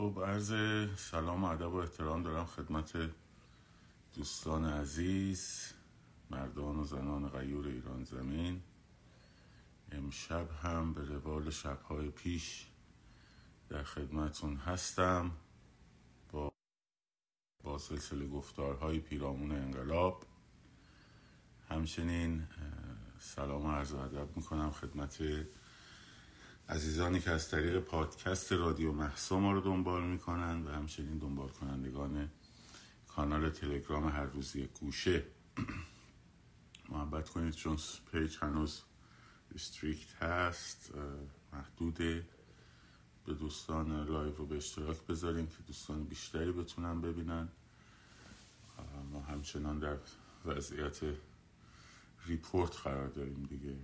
خب عرض سلام و ادب و احترام دارم خدمت دوستان عزیز مردان و زنان غیور ایران زمین. امشب هم به روال شبهای پیش در خدمتون هستم با با سلسله گفتارهای پیرامون انقلاب. همچنین سلام و عرض ادب می‌کنم خدمت عزیزانی که از طریق پادکست رادیو مهسا ما رو دنبال می‌کنن و همچنین دنبال کنندگان کانال تلگرام هر روزی گوشه. محبت کنید چون page هنوز restrict هست محدوده. به دوستان live رو به اشتراک بذاریم که دوستان بیشتری بتونن ببینن. ما همچنان در وضعیت ریپورت قرار داریم دیگه.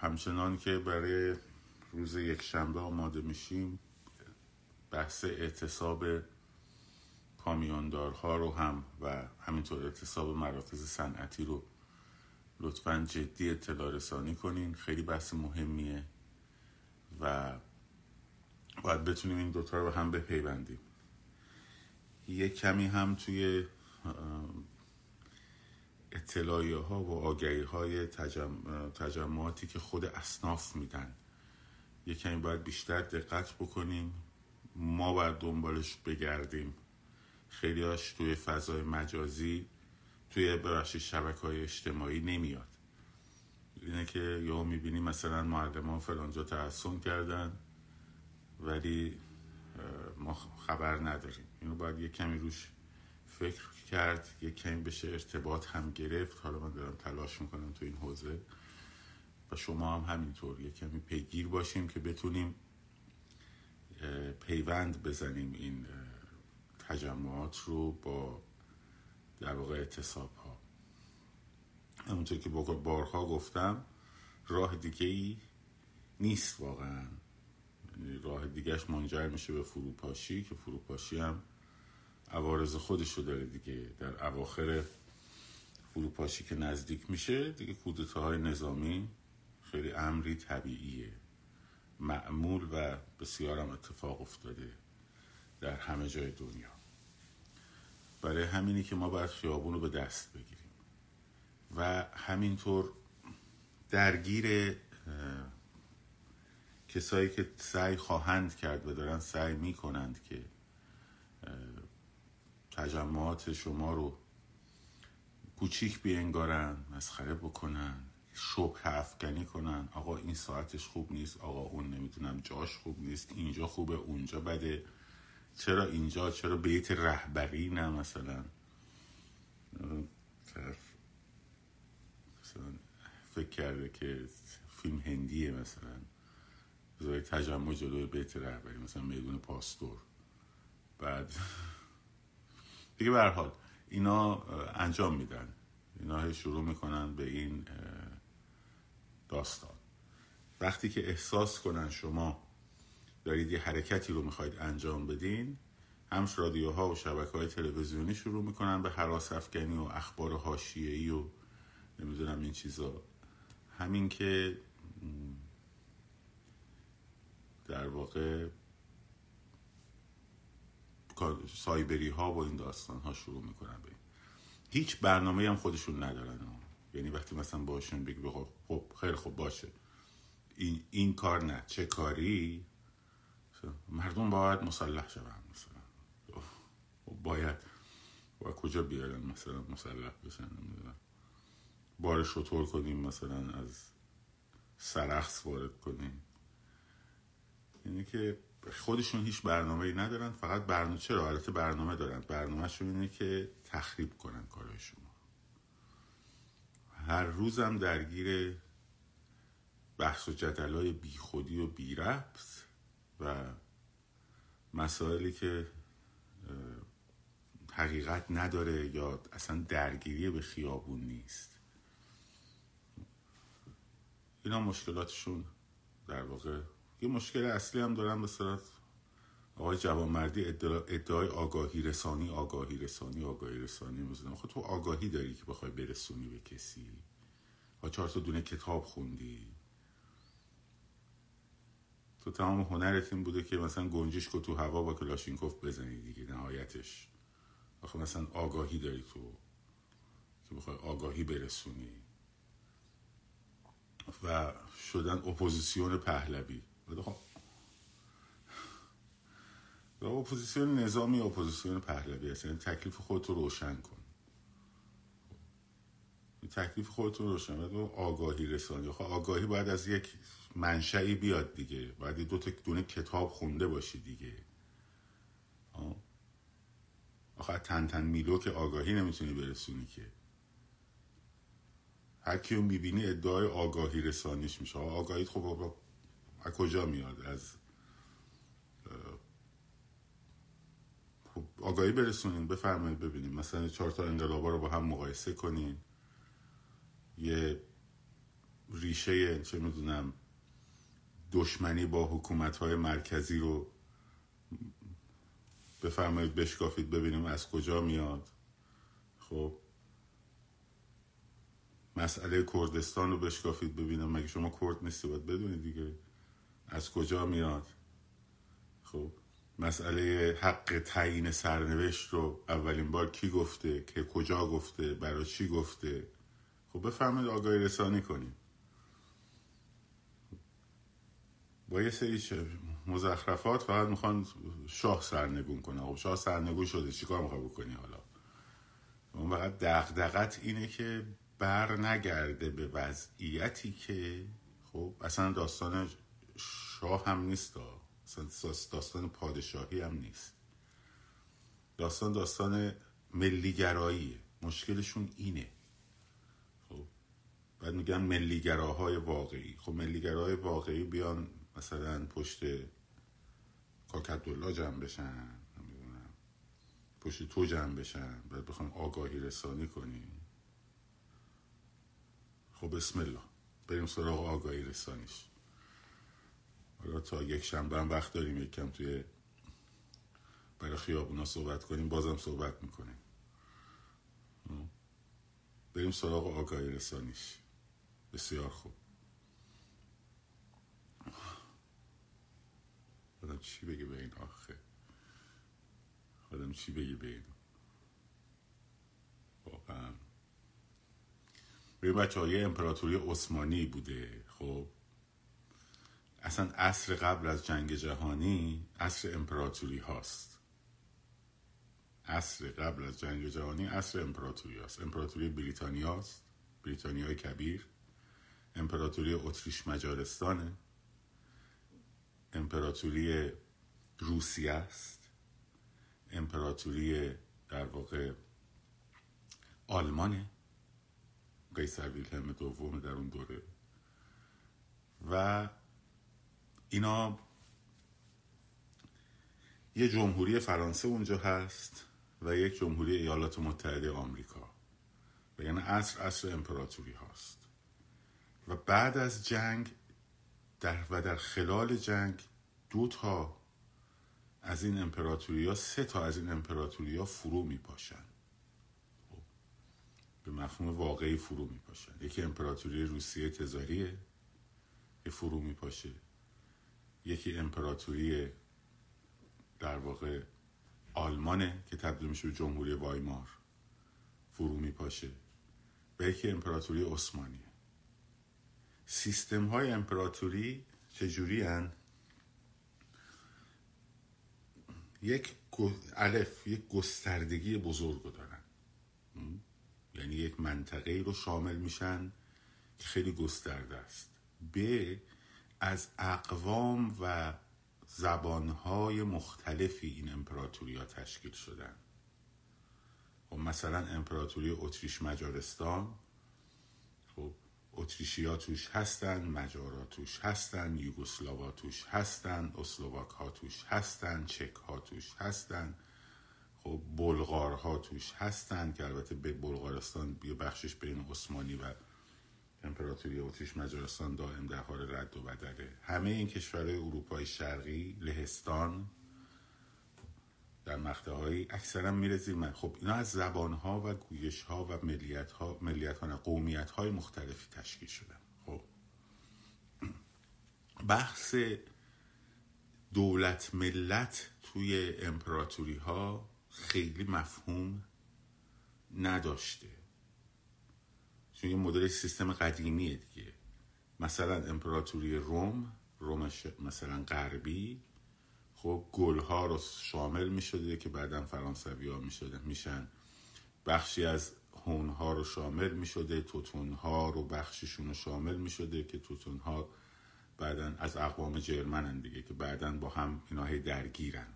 همچنان که برای روز یک شنبه آماده میشیم بحث اعتصاب کامیوندارها رو هم و همینطور اعتصاب مراکز صنعتی رو لطفا جدی اطلاع رسانی کنین. خیلی بحث مهمیه و باید بتونیم این دوتا رو به هم بپیوندیم. یه کمی هم توی اطلاعیه ها و آگهی های تجم... تجمعاتی که خود اصناف میدن. یه کمی باید بیشتر دقت بکنیم. ما باید دنبالش بگردیم. خیلی هاش توی فضای مجازی توی ببخشید شبکه های اجتماعی نمیاد. اینه که یا می‌بینی مثلا معلمان فلانجا تحسن کردن ولی ما خبر نداریم. اینو باید یه کمی روش فکر کرد یه کمی بشه ارتباط هم گرفت. حالا من دارم تلاش می‌کنم تو این حوزه. و شما هم همینطور یه کمی پیگیر باشیم که بتونیم پیوند بزنیم این تجمعات رو با در واقع اعتصاب ها همونطور که بارها گفتم راه دیگه ای نیست واقعا. یعنی راه دیگهش منجر میشه به فروپاشی که فروپاشی هم عوارض خودش رو داره دیگه. در اواخر فروپاشی که نزدیک میشه دیگه کودتاهای نظامی خیلی امری طبیعیه. معمول و بسیارم اتفاق افتاده در همه جای دنیا. برای همینی که ما باید خیابون رو به دست بگیریم. و همینطور درگیر کسایی که سعی خواهند کرد و دارن سعی می‌کنند که تجمعات شما رو کوچیک بینگارن مسخره بکنن شبه افکنی کنن. آقا این ساعتش خوب نیست آقا اون نمی‌دونم جاش خوب نیست اینجا خوبه اونجا بده. چرا اینجا؟ چرا بیت رهبری نه مثلا؟ مثلا فکر کرده که فیلم هندیه مثلا. بذاری تجمع جلوی بیت رهبری مثلا میدون پاستور. بعد دیگه به حال اینا انجام میدن. اینا شروع می‌کنن به این داستان. وقتی که احساس کنن شما دارید یه حرکتی رو می‌خواید انجام بدین هم رادیوها و شبکه های تلویزیونی شروع می‌کنن به حراس افکنی و اخبار حاشیه‌ای و نمی‌دونم این چیزا. همین که در واقع سایبری ها و این داستان ها شروع می‌کنن به هیچ برنامه هم خودشون ندارن. یعنی وقتی مثلا باشون بگی خب خیلی خوب باشه. این, این کار نه. چه کاری؟ مردم باید مسلح شون مثلا. باید و کجا بیارن مثلا مسلح بشن؟ نمی‌دونم بار شطور کنیم مثلا از سرخص وارد کنیم. یعنی که خودشون هیچ برنامه ای ندارن فقط برنامه چرا؟ البته برنامه دارن. برنامهشون اینه که تخریب کنن کارهای شما هر روزم درگیر بحث و جدلای بیخودی و بی ربط و مسائلی که حقیقت نداره یا اصلا درگیری به خیابون نیست. اینا مشکلاتشون در واقع یه مشکل اصلی هم دارن به صورت آقای جوانمردی ادعای آگاهی رسانی آگاهی رسانی آگاهی رسانی می‌زنم خب تو آگاهی داری که بخوای برسونی به کسی؟ ها چهار تا دونه کتاب خوندی؟ تو تمام هنرت این بوده که مثلا گنجشک تو هوا با کلاشینکوف بزنی دیگه نهایتش. آخه مثلا آگاهی داری تو که بخوای آگاهی برسونی. و شدن اپوزیسیون پهلوی. خب. اپوزیسیون نظامی اپوزیسیون پهلوی هست یعنی تکلیف خودت رو روشن کن. تکلیف خودت رو روشن و آگاهی رسانی. خب آگاهی باید از یک منشعی بیاد دیگه. باید دو تا دونه کتاب خونده باشی دیگه. آخه تن تن میلو که آگاهی نمی‌تونی برسونی که. هر کیو می‌بینی ادعای آگاهی رسانیش میشه. آگاهی خب. از کجا میاد؟ از خب آگاهی برسونین بفرمایید ببینیم. مثلا چهار تا انقلابا رو با هم مقایسه کنین. یه ریشه چه می‌دونم دشمنی با حکومت های مرکزی رو بفرمایید بشکافید ببینیم از کجا میاد. خب مسئله کردستان رو بشکافید ببینم. مگه شما کرد نیستی؟ باید بدونید دیگه. از کجا میاد؟ خب مسئله حق تعیین سرنوشت رو اولین بار کی گفته؟ که کجا گفته؟ برای چی گفته؟ خب بفرمایید آگاهی رسانی کنیم. با یه سری مزخرفات فقط می‌خوان شاه سرنگون کنه خب شاه سرنگون شده. چیکار می‌خوای بکنی حالا؟ اون فقط دغدغت اینه که بر نگرده به وضعیتی که خب اصلا داستان شاه هم نیست داستان پادشاهی هم نیست. داستان داستان ملیگراییه. مشکلشون اینه. خب؟ بعد میگن ملیگراهای واقعی. خب ملیگراهای واقعی بیان مثلا پشت کاکدولا جمع بشن. نمی‌دونم. پشت تو جمع بشن. بعد بخوام آگاهی رسانی کنیم خب بسم الله. بریم سراغ آگاهی رسانیش. حالا تا یک شنبه هم وقت داریم یک کم توی برای خیابونا صحبت کنیم بازم صحبت می‌کنیم. بریم سراغ آگاهی رسانیش. بسیار خوب. آدم چی بگه به این آخه؟ آدم چی بگه به این؟ واقعا. به بچه های امپراتوری عثمانی بوده خب؟ اصلا عصر قبل از جنگ جهانی عصر امپراتوری هاست. عصر قبل از جنگ جهانی عصر امپراتوری هاست. امپراتوری بریتانیا هاست. بریتانیای کبیر. امپراتوری اتریش مجارستانه. امپراتوری روسیه است امپراتوری در واقع آلمانه. قیصر ویلهلم دوم در اون دوره. و اینا یه جمهوری فرانسه اونجا هست و یک جمهوری ایالات متحده آمریکا و یعنی عصر عصر امپراتوری هاست. و بعد از جنگ در و در خلال جنگ دو تا از این امپراتوری ها سه تا از این امپراتوری ها فرو می پاشن. خب، به مفهوم واقعی فرو می پاشن. یکی امپراتوری روسیه تزاریه که فرو می پاشه. یکی امپراتوری در واقع آلمانه که تبدیل میشه به جمهوری وایمار. فرو می پاشه و یکی امپراتوری عثمانیه. سیستم های امپراتوری چجوری هن؟ یک الف یک گستردگی بزرگ دارن. یعنی یک منطقه رو شامل میشن که خیلی گسترده است. ب از اقوام و زبانهای مختلفی این امپراتوری ها تشکیل شدن. و خب مثلا امپراتوری اتریش مجارستان خب اتریشیا توش هستن مجارا توش هستن یوگسلاوا توش هستن اسلوواک ها توش هستن چک ها توش هستن خب بلغار ها توش هستن که البته به بلغارستان یه بخشش بین عثمانی و امپراتوری اتریش مجارستان دائم در حال رد و بدله. همه این کشورهای اروپای شرقی لهستان در مقطع اکثرا میره من خب اینا از زبان ها و گویش ها و ملیت ها ملیت ها قومیت های مختلفی تشکیل شدن. خب. بحث دولت ملت توی امپراتوری ها خیلی مفهوم نداشته. چون یه مدل سیستم قدیمیه دیگه. مثلا امپراتوری روم روم مثلا غربی. خب گلها رو شامل می شده که بعدا فرانسوی ها می شده میشن. بخشی از هونها رو شامل می شده توتون ها رو بخششون رو شامل می شده که توتون ها بعدا از اقوام جرمنن دیگه که بعدا با هم اینا هی درگیرن.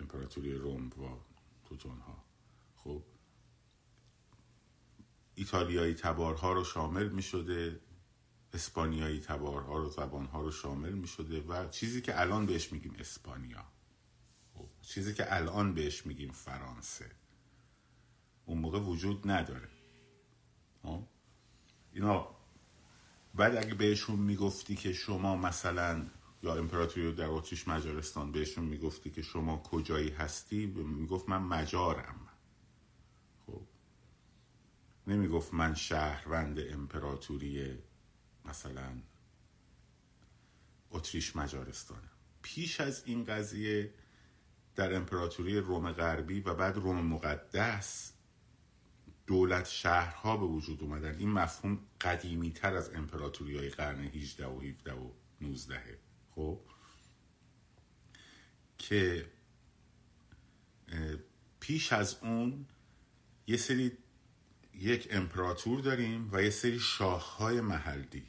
امپراتوری روم با توتون ها خب ایتالیایی تبارها رو شامل می شده اسپانیایی تبارها رو زبانها رو شامل می شده و چیزی که الان بهش میگیم اسپانیا. خب، چیزی که الان بهش میگیم فرانسه. اون موقع وجود نداره. خب، اینا. بعد اگه بهشون می‌گفتی که شما مثلا یا امپراتوری در اتریش مجارستان بهشون می‌گفتی که شما کجایی هستی می‌گفت من مجارم. نمی‌گفت من شهروند امپراتوری مثلا اتریش مجارستانم. پیش از این قضیه در امپراتوری روم غربی و بعد روم مقدس دولت شهرها به وجود اومدن. این مفهوم قدیمی تر از امپراتوری های قرن 18 و 17 و 19 خب؟ که پیش از اون یه سری یک امپراتور داریم و یه سری شاههای محلی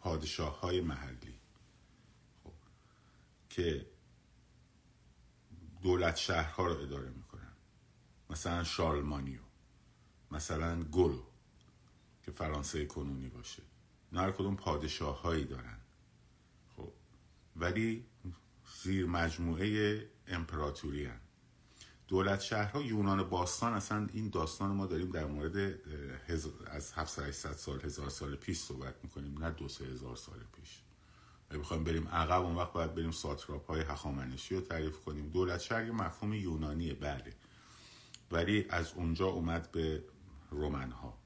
پادشاه های محلی خب. که دولت شهرها رو اداره می‌کنن مثلا شارلمانیو مثلا گلو که فرانسه کنونی باشه نه هر کدوم پادشاه هایی دارن خب ولی زیر مجموعه امپراتوری هن. دولت شهرها یونان باستان اصلا این داستان ما داریم در مورد از 700 سال هزار سال پیش صحبت می‌کنیم نه دو سه هزار سال پیش. اگه بخوایم بریم عقب اون وقت باید بریم ساتراپ های هخامنشی رو تعریف کنیم. دولت شهر مفهوم یونانیه بله. ولی از اونجا اومد به رومن ها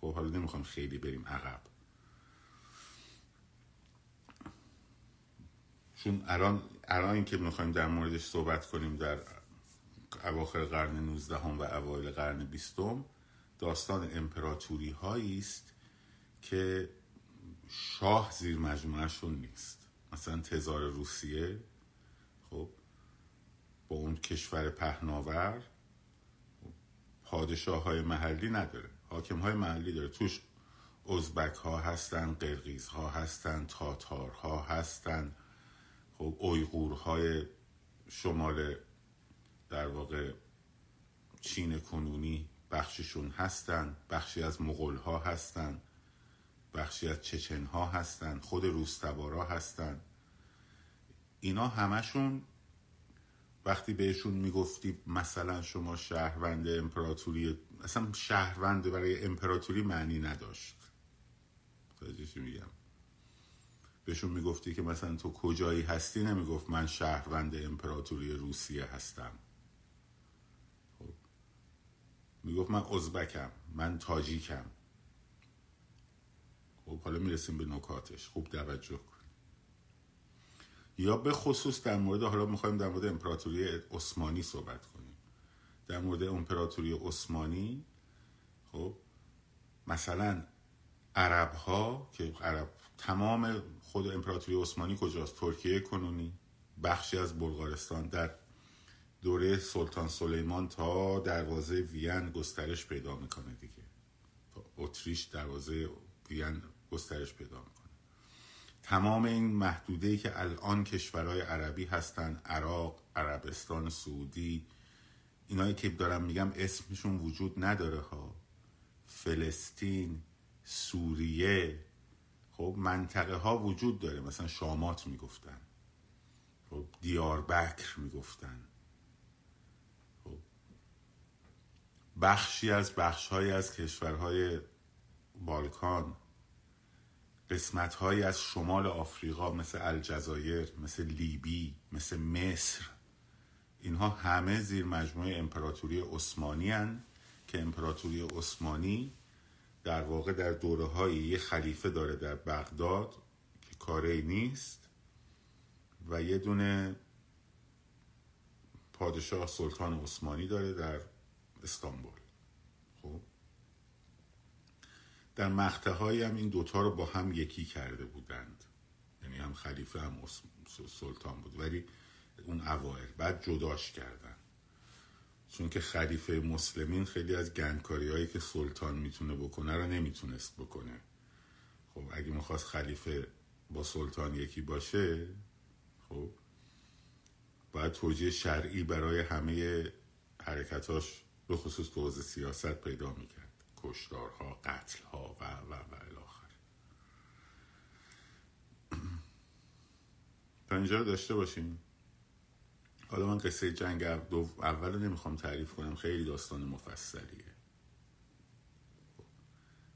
خب حالا نمی‌خوایم خیلی بریم عقب. چون الان الان که می‌خوایم در موردش صحبت کنیم در اواخر قرن 19 و اوایل قرن 20 داستان امپراتوری هایی است که شاه زیر مجموعهشون نیست. مثلا تزار روسیه خب با اون کشور پهناور پادشاه های محلی نداره. حاکم های محلی داره. توش ازبک ها هستن قرقیز ها هستن تاتار ها هستن. خب اویغور های شمال در واقع چین کنونی بخششون هستن بخشی از مغول ها هستن بخشی از چچن ها هستن خود روستبارا هستن. اینا همشون وقتی بهشون می‌گفتی مثلا شما شهروند امپراتوری اصلا شهروند برای امپراتوری معنی نداشت. چی میگم؟ بهشون می‌گفتی که مثلا تو کجایی هستی؟ نمی‌گفت من شهروند امپراتوری روسیه هستم. می‌گفت من ازبکم من تاجیکم. خب حالا می‌رسیم به نکاتش. خوب توجه کن یا به خصوص در مورد حالا می‌خوایم در مورد امپراتوری عثمانی صحبت کنیم. در مورد امپراتوری عثمانی خب مثلا عرب ها که عرب تمام خود امپراتوری عثمانی کجاست؟ ترکیه کنونی بخشی از بلغارستان در دوره سلطان سلیمان تا دروازه وین گسترش پیدا می‌کنه دیگه. اتریش دروازه وین گسترش پیدا می‌کنه. تمام این محدوده ای که الان کشورهای عربی هستن عراق عربستان سعودی اینایی که دارم میگم اسمشون وجود نداره ها. فلسطین سوریه خب منطقه ها وجود داره. مثلا شامات می‌گفتن. خب دیاربکر می‌گفتن. بخشی از بخشهایی از کشورهای بالکان قسمتهایی از شمال آفریقا مثل الجزایر مثل لیبی مثل مصر اینها همه زیر مجموعه امپراتوری عثمانی هن که امپراتوری عثمانی در واقع در دوره های یه خلیفه داره در بغداد که کاری نیست و یه دونه پادشاه سلطان عثمانی داره در استانبول. خب؟ در مقطع هم این دوتا رو با هم یکی کرده بودند. یعنی هم خلیفه هم سلطان بود. ولی اون اوائل. بعد جداش کردن. چون که خلیفه مسلمین خیلی از گندکاری هایی که سلطان می‌تونه بکنه رو نمی‌تونست بکنه. خب اگه می‌خواست خلیفه با سلطان یکی باشه خب باید توجیه شرعی برای همه حرکتاش به خصوص تو سیاست پیدا می‌کرد. کشتارها قتلها و و و الاخر. تا اینجا داشته باشیم حالا من قصه جنگ اول رو نمی‌خوام تعریف کنم. خیلی داستان مفصلیه.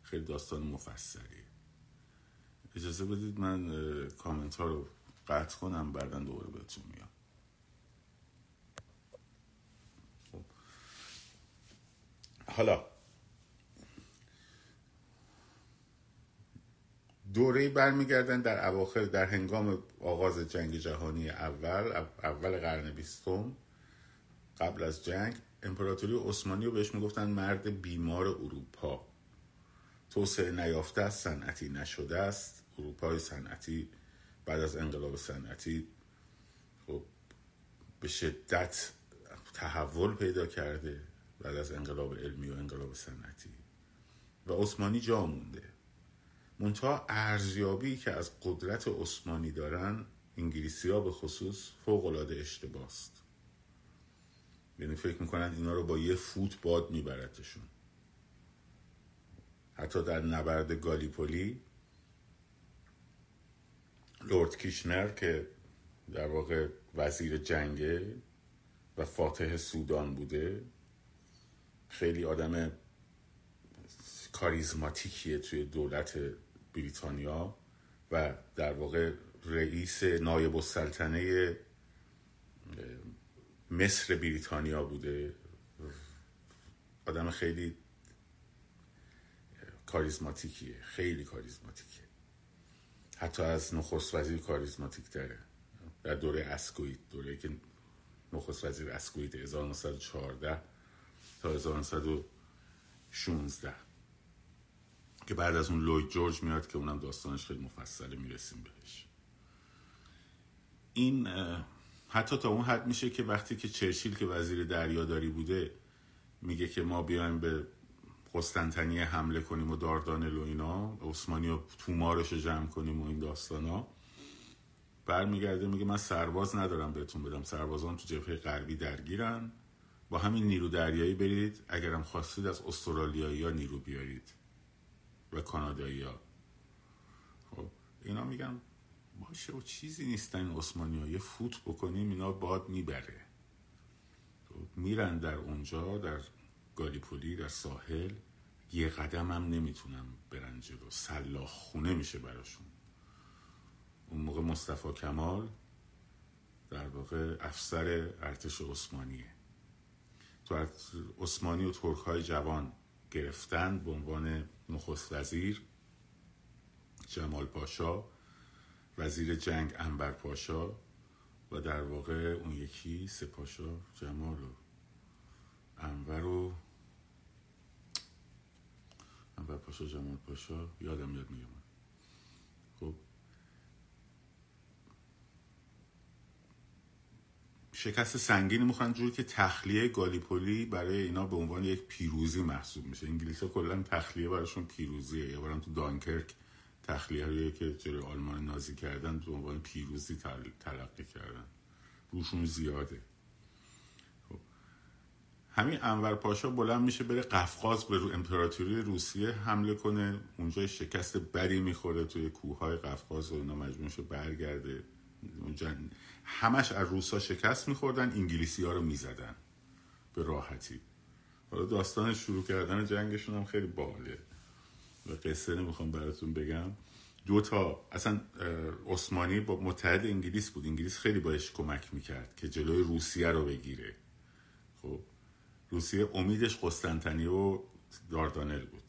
خیلی داستان مفصلیه. اجازه بدید من کامنت ها رو قطع کنم بعدا دوباره بهتون میام حالا. دوره برمیگردن در اواخر در هنگام آغاز جنگ جهانی اول اول قرن بیستم قبل از جنگ امپراتوری عثمانی رو بهش می‌گفتن مرد بیمار اروپا. توسعه نیافته است صنعتی نشده است. اروپای صنعتی بعد از انقلاب صنعتی خب به شدت تحول پیدا کرده. بعد از انقلاب علمی و انقلاب صنعتی. و عثمانی جا مونده. منتها ارزیابی که از قدرت عثمانی دارن انگلیسی ها به خصوص فوق العاده اشتباست. یعنی فکر می‌کنن اینا رو با یه فوت باد میبردشون. حتی در نبرد گالیپولی لورد کیشنر که در واقع وزیر جنگه و فاتح سودان بوده خیلی آدم کاریزماتیکیه توی دولت بریتانیا و در واقع رئیس نایب السلطنه مصر بریتانیا بوده. آدم خیلی کاریزماتیکیه خیلی کاریزماتیکه. حتی از نخست وزیر کاریزماتیک داره در دوره اسکویت دوره که نخست وزیر اسکویت 1914 تا 1916 که بعد از اون لوید جورج میاد که اونم داستانش خیلی مفصله می‌رسیم بهش. این حتی تا اون حد میشه که وقتی که چرچیل که وزیر دریاداری بوده میگه که ما بیایم به قسطنطنیه حمله کنیم و داردانل و اینا عثمانی و تومارش رو جمع کنیم و این داستان ها برمیگرده میگه من سرباز ندارم بهتون بدم. سربازان تو جبهه غربی درگیرن. با همین نیرو دریایی برید اگرم خواستید از استرالیایی ها نیرو بیارید و کانادایی ها. خب اینا میگن باشه و چیزی نیستن این عثمانی ها یه فوت بکنیم اینا باد می‌بره. خب، میرن در اونجا در گالیپولی در ساحل. یه قدم هم نمی‌تونم برن جلو. سلاخ خونه میشه براشون. اون موقع مصطفی کمال در واقع افسر ارتش عثمانیه. تو عثمانی و ترک های جوان گرفتن به عنوان نخست وزیر جمال پاشا وزیر جنگ انبر پاشا و در واقع اون یکی سپاشا جمال و انور و انور پاشا جمال پاشا یادم یاد میگم. خب شکست سنگینی می‌خوان جوری که تخلیه گالیپولی برای اینا به عنوان یک پیروزی محسوب میشه. انگلیس ها کلا تخلیه براشون پیروزیه. یه بارم تو دانکرک تخلیه هایی که جلوی آلمان نازی کردن به عنوان پیروزی تلقی کردن. روشون زیاده. خب. همین انور پاشا بلند میشه بره قفقاز به رو امپراتوری روسیه حمله کنه. اونجا شکست بری می‌خوره توی کوههای قفقاز و اینا مجبور برگرده. همش از روسا شکست میخوردن انگلیسی ها رو می‌زدن. به راحتی. حالا داستان شروع کردن جنگشون هم خیلی باله و قصه نمی‌خوام براتون بگم. دو تا اصلا عثمانی با متحد انگلیس بود. انگلیس خیلی باش کمک می‌کرد که جلوی روسیه رو بگیره. خب روسیه امیدش قسطنطنیه و داردانل بود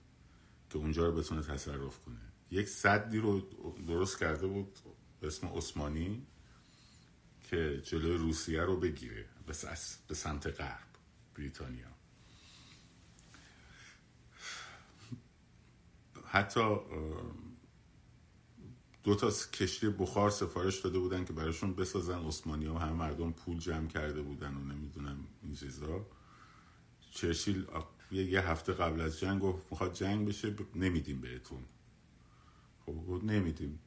که اونجا رو بتونه تصرف کنه. یک صدی رو درست کرده بود اسم عثمانی. که جلوی روسیه رو بگیره به سمت غرب بریتانیا. حتی دو تا کشتی بخار سفارش داده بودن که براشون بسازن. عثمانی ها همه مردم پول جمع کرده بودن و نمی‌دونم این چیزا. چرچیل یه هفته قبل از جنگ گفت می‌خواد جنگ بشه نمیدیم بهتون. خب گفت نمیدیم.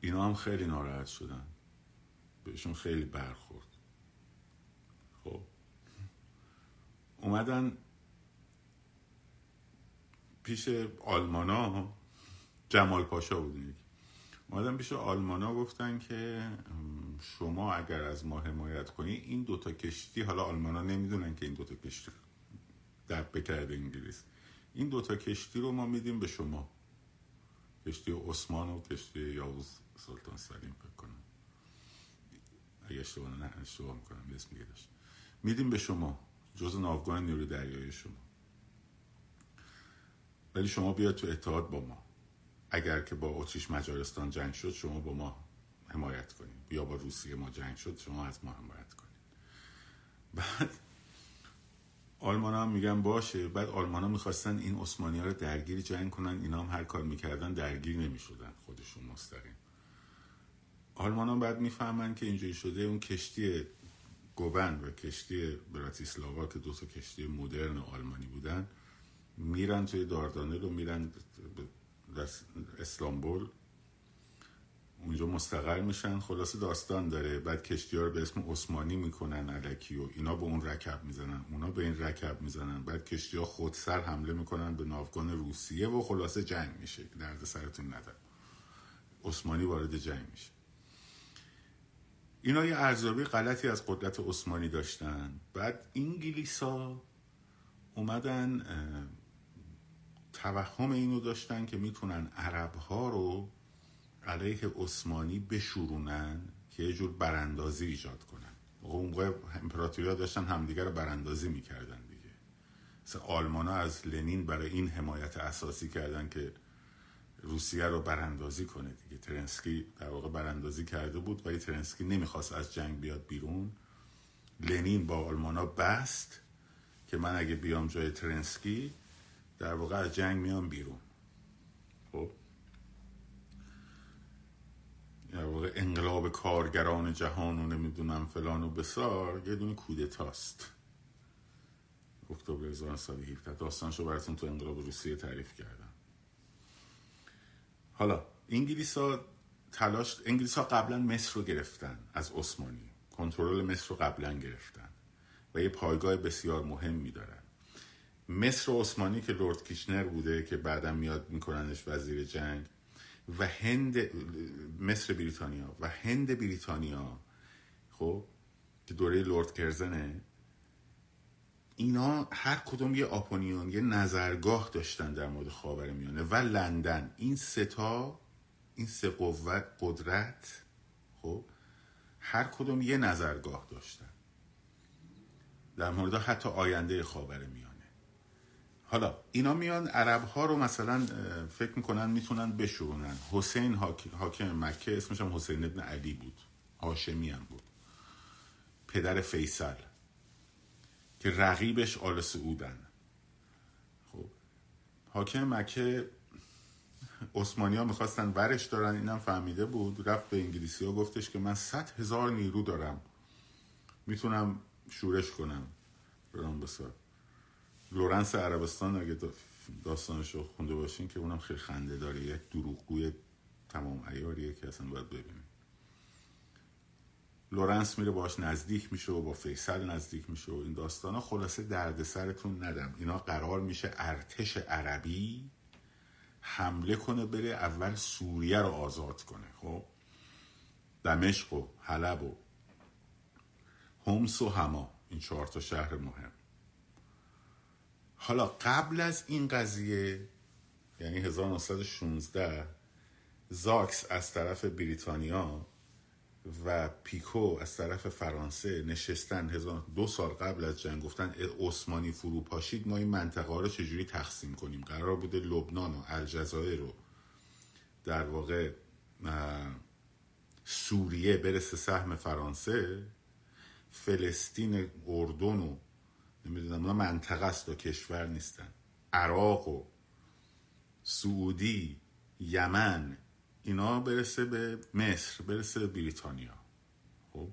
اینا هم خیلی ناراحت شدن. بهشون خیلی برخورد. خب. اومدن پیش آلمانا جمال پاشا بودن اومدن پیش آلمانا گفتن که شما اگر از ما حمایت کنی این دوتا کشتی حالا آلمانا نمی‌دونن که این دوتا کشتی در بکرده انگلیس. این دوتا کشتی رو ما میدیم به شما. کشتی عثمان و کشتی یاوز سلطان سلیم فکر کنم. اگه اشتباه نه اشتباه می‌کنم اسم داشت میدیم به شما جز ناوگان نیروی دریایی شما. ولی شما بیاد تو اتحاد با ما. اگر که با اتریش مجارستان جنگ شد شما با ما حمایت کنید. یا با روسیه ما جنگ شد شما از ما حمایت کنید. بعد آلمان هم میگن باشه. بعد آلمان ها می‌خواستن این عثمانی ها رو درگیری جنگ کنن. اینا هم هر کار می‌کردن درگیر نمی‌شدن. خودشون مستقیم. آلمان بعد می‌فهمن که اینجوری شده اون کشتی گوبن و کشتی براتیسلاوا که دو تا کشتی مدرن آلمانی بودن میرن توی داردانل و میرن اسلامبول اونجا مستقر میشن. خلاصه داستان داره. بعد کشتی ها رو به اسم عثمانی می‌کنن علکی و اینا به اون رکب می‌زنن اونا به این رکب می‌زنن. بعد کشتی ها خودسر حمله می‌کنن به ناوگان روسیه و خلاصه جنگ میشه. درد سرتون ندن عثمانی وارد جنگ میشه. اینا یه ارزیابی غلطی از قدرت عثمانی داشتن. بعد انگلیسا اومدن توهم اینو داشتن که می‌تونن عرب ها رو علیه عثمانی بشورونن که یه جور براندازی ایجاد کنن. اون موقع امپراتوری داشتن همدیگر رو براندازی می‌کردن دیگه. مثل آلمان ها از لنین برای این حمایت اساسی کردن که روسیه رو براندازی کنه دیگه. ترنسکی در واقع براندازی کرده بود ولی ترنسکی نمی‌خواست از جنگ بیاد بیرون. لنین با آلمانا بست که من اگه بیام جای ترنسکی در واقع از جنگ میام بیرون. خب؟ در واقع انقلاب کارگران جهان و نمی‌دونم فلان و بسار یه دونه کودتاست. اکتبر 1917 داستانشو براتون تو انقلاب روسیه تعریف کردم. حالا انگلیس ها تلاش انگلیس ها قبلا مصر رو گرفتن از عثمانی. کنترل مصر رو قبلا گرفتن و یه پایگاه بسیار مهم دارن. مصر عثمانی که لورد کیشنر بوده که بعدا میاد میکننش وزیر جنگ و هند مصر بریتانیا و هند بریتانیا خب که دوره لورد کرزنه اینا هر کدوم یه opinion یه نظرگاه داشتن در مورد خاور میانه و لندن. این سه‌تا این سه قوت قدرت خب هر کدوم یه نظرگاه داشتن در مورد حتی آینده خاور میانه. حالا اینا میان عرب ها رو مثلا فکر می‌کنن می‌تونن بشورونن حسین حاکم مکه اسمش هم حسین ابن علی بود. هاشمی هم بود. پدر فیصل. که رقیبش آل سعودن خب حاکم مکه عثمانی ها می‌خواستن برش دارن اینم فهمیده بود. رفت به انگلیسی ها گفتش که من صد هزار نیرو دارم. می‌تونم شورش کنم. برام بسار. لورنس عربستان اگه داستانش رو خونده باشین که اونم خیلی خنده داره یک دروغگوی تمام عیاریه که اصلا باید ببینیم. لورنس میره باش نزدیک میشه و با فیصل نزدیک میشه و این داستان ها خلاصه درد سرتون ندم. اینا قرار میشه ارتش عربی حمله کنه بره اول سوریه رو آزاد کنه. خب؟ دمشق و حلب و همس و هما این چهار تا شهر مهم. حالا قبل از این قضیه یعنی 1916 زاکس از طرف بریتانیا و پیکو از طرف فرانسه نشستن دو سال قبل از جنگ گفتن عثمانی فرو پاشید ما این منطقه ها رو چجوری تقسیم کنیم؟ قرار بوده لبنان و الجزایر رو در واقع سوریه برسه سهم فرانسه فلسطین اردن و نمی‌دونم اونا منطقه است و کشور نیستن. عراق و سعودی یمن اینا برسه به مصر برسه به بریتانیا. خب؟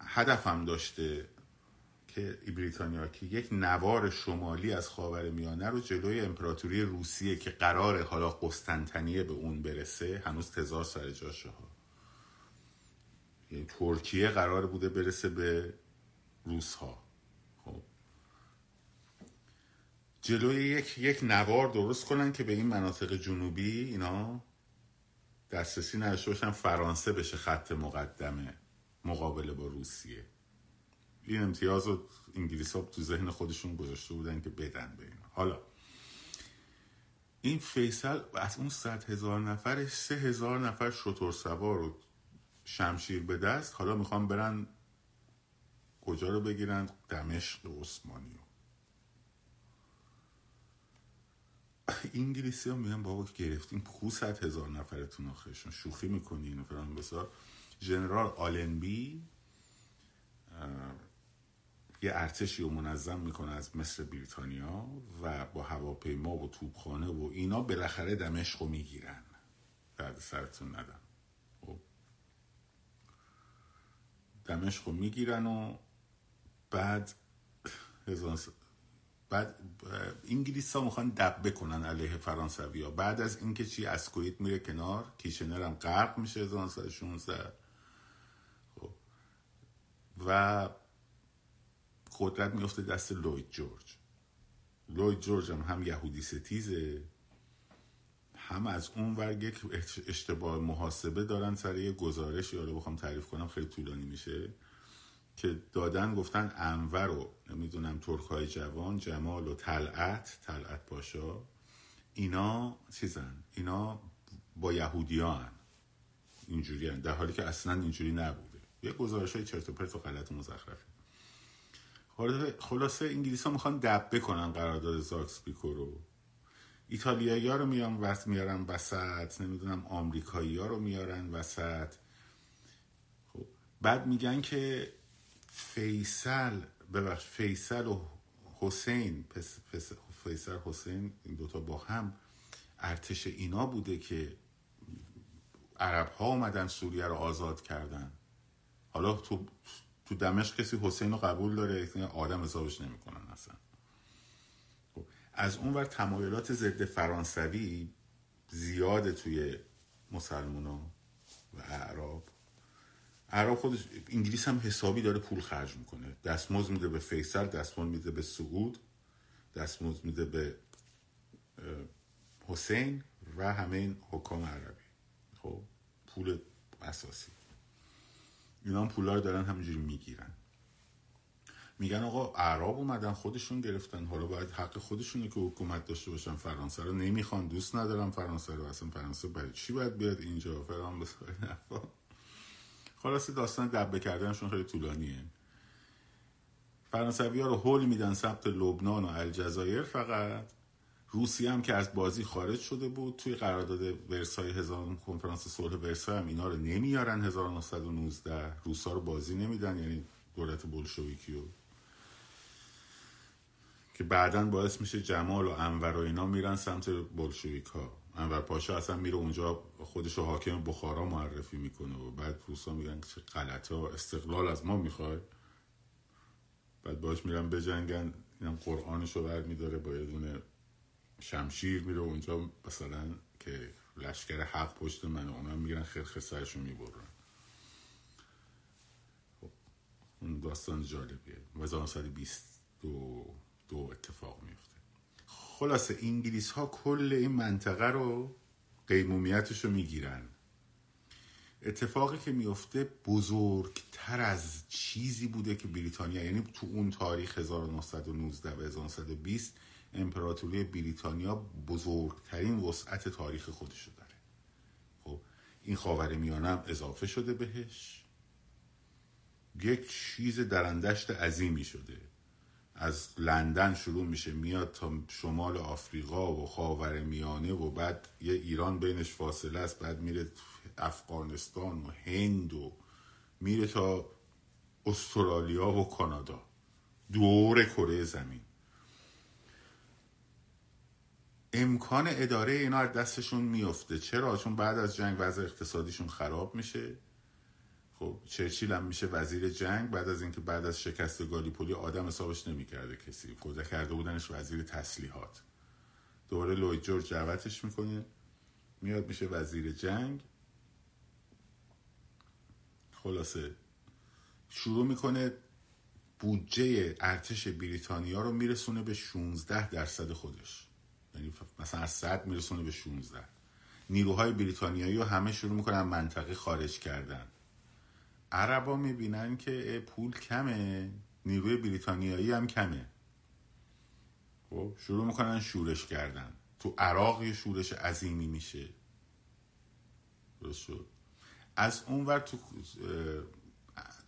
هدفم داشته که بریتانیا که یک نوار شمالی از خاور میانه رو جلوی امپراتوری روسیه که قرار حالا قسطنطنیه به اون برسه هنوز تزار سر جاشه ها یعنی ترکیه قرار بوده برسه به روس ها خب جلوی یک یک نوار درست کنن که به این مناطق جنوبی اینا دسترسی نداشته باشن فرانسه بشه خط مقدمه مقابله با روسیه. این امتیاز رو انگلیس ها تو ذهن خودشون گذاشته بودن که بدن به اینا. حالا این فیصل از اون صد هزار نفر سه هزار نفر شطور سوار و شمشیر به دست. حالا می‌خوام برن کجا رو بگیرن؟ دمشق عثمانی. انگلیسی ها میگن بابا گرفتیم صد هزار نفرتون آخرشون. شوخی می‌کنین فران بسار جنرال آلنبی یه ارتشی رو منظم می‌کنه از مصر بریتانیا و با هواپیما و توپخانه و اینا بالاخره دمشق رو می‌گیرن. درد سرتون ندم. خب. دمشق رو می‌گیرن و بعد بعد انگلیس ها می‌خوان دب بکنن علیه فرانسوی ها. بعد از اینکه چی اسکویت میره کنار کیشنر هم غرق میشه 1916 خب. و قدرت میفته دست لوید جورج. لوید جورج هم هم یهودی ستیزه هم از اون ور یک اشتباه محاسبه دارن سر یه گزارش یا بخوام تعریف کنم خیلی طولانی میشه. که دادن گفتن انور و نمی‌دونم ترک های جوان جمال و طلعت طلعت باشا اینا چیزن؟ اینا با یهودی هن. اینجوری هن. در حالی که اصلا اینجوری نبوده. یه گزارش های چرت و پرت و غلط مزخرفه. خلاصه انگلیس ها می‌خوان دب بکنن قرارداد زاکس پیکو رو. ایتالیایی ها رو میان وقت میارن وسط. نمی‌دونم آمریکایی ها رو میارن وسط. خب بعد میگن که فیصل ببخش فیصل و حسین پس فیصل حسین این دوتا با هم ارتش اینا بوده که عرب ها اومدن سوریه رو آزاد کردن. حالا تو تو دمشق کسی حسین رو قبول داره؟ آدم حسابش نمی‌کنن اصلا. خب، از اون ور تمایلات ضد فرانسوی زیاده توی مسلمان و اعراب. عرب خودش انگلیس هم حسابی داره پول خرج می‌کنه. دستمزد میده به فیصل دستمزد میده به سعود دستمزد میده به حسین و همه این حکام عربی. خب پول اساسی. اینا هم پولا رو دارن همینجوری می‌گیرن. میگن آقا اعراب اومدن خودشون گرفتن. حالا باید حق خودشونه که حکومت داشته باشن فرانسه رو. نمی‌خوان دوست ندارم فرانسه رو. اصلا فرانسه برای چی باید بیاد اینجا؟ فران خلاصه داستان دبه کردنشون خیلی طولانیه. فرانسوی ها رو حل میدن سمت لبنان و الجزایر فقط. روسیه هم که از بازی خارج شده بود توی قرارداد ورسای هزار کنفرانس صلح ورسای هم اینا رو نمیارن 1919 روسا رو بازی نمیدن یعنی دولت بولشویکی رو که بعدا باعث میشه جمال و انور و اینا میرن سمت بولشویک ها انور پاشا اصلا میره اونجا خودش رو حاکم بخارا معرفی می‌کنه و بعد روسا میگن چه غلطه استقلال از ما می‌خوای. بعد باش میرن بجنگن اینم قرآنش رو برد میداره با یه دونه شمشیر میره اونجا مثلا که لشکر حق پشت من اونا می‌گیرن خیلی خیلی سرشون می‌برن. خب اون داستان جالبیه. و 1922 دو اتفاق میفته خلاصه انگلیس ها کل این منطقه رو قیمومیتش رو می‌گیرن. اتفاقی که میفته بزرگتر از چیزی بوده که بریتانیا یعنی تو اون تاریخ 1919 و 1920 امپراتوری بریتانیا بزرگترین وسعت تاریخ خودشو داره. خب این خاور میانه اضافه شده بهش. یک چیز درندشت عظیمی شده. از لندن شروع میشه میاد تا شمال آفریقا و خاور میانه و بعد یه ایران بینش فاصله است بعد میره افغانستان و هند و میره تا استرالیا و کانادا. دور کره زمین. امکان اداره اینا از دستشون میفته چرا؟ چون بعد از جنگ وضع اقتصادیشون خراب میشه. خب چرچیل هم میشه وزیر جنگ بعد از اینکه بعد از شکست گالیپولی آدم حسابش نمی‌کرده کسی. خدا کرده بودنش وزیر تسلیحات. دوباره لوید جورج دعوتش می‌کنه. میاد میشه وزیر جنگ. خلاصه شروع می‌کنه بودجه ارتش بریتانیا رو میرسونه به 16 درصد خودش. یعنی مثلا از 100 میرسونه به 16 نیروهای بریتانیایی رو همه شروع می‌کنن منطقه خارج کردن. عربا می‌بینن که پول کمه نیروی بریتانیایی هم کمه. خب شروع می‌کنن شورش کردن. تو عراق یه شورش عظیمی میشه. درست شد. از اونور تو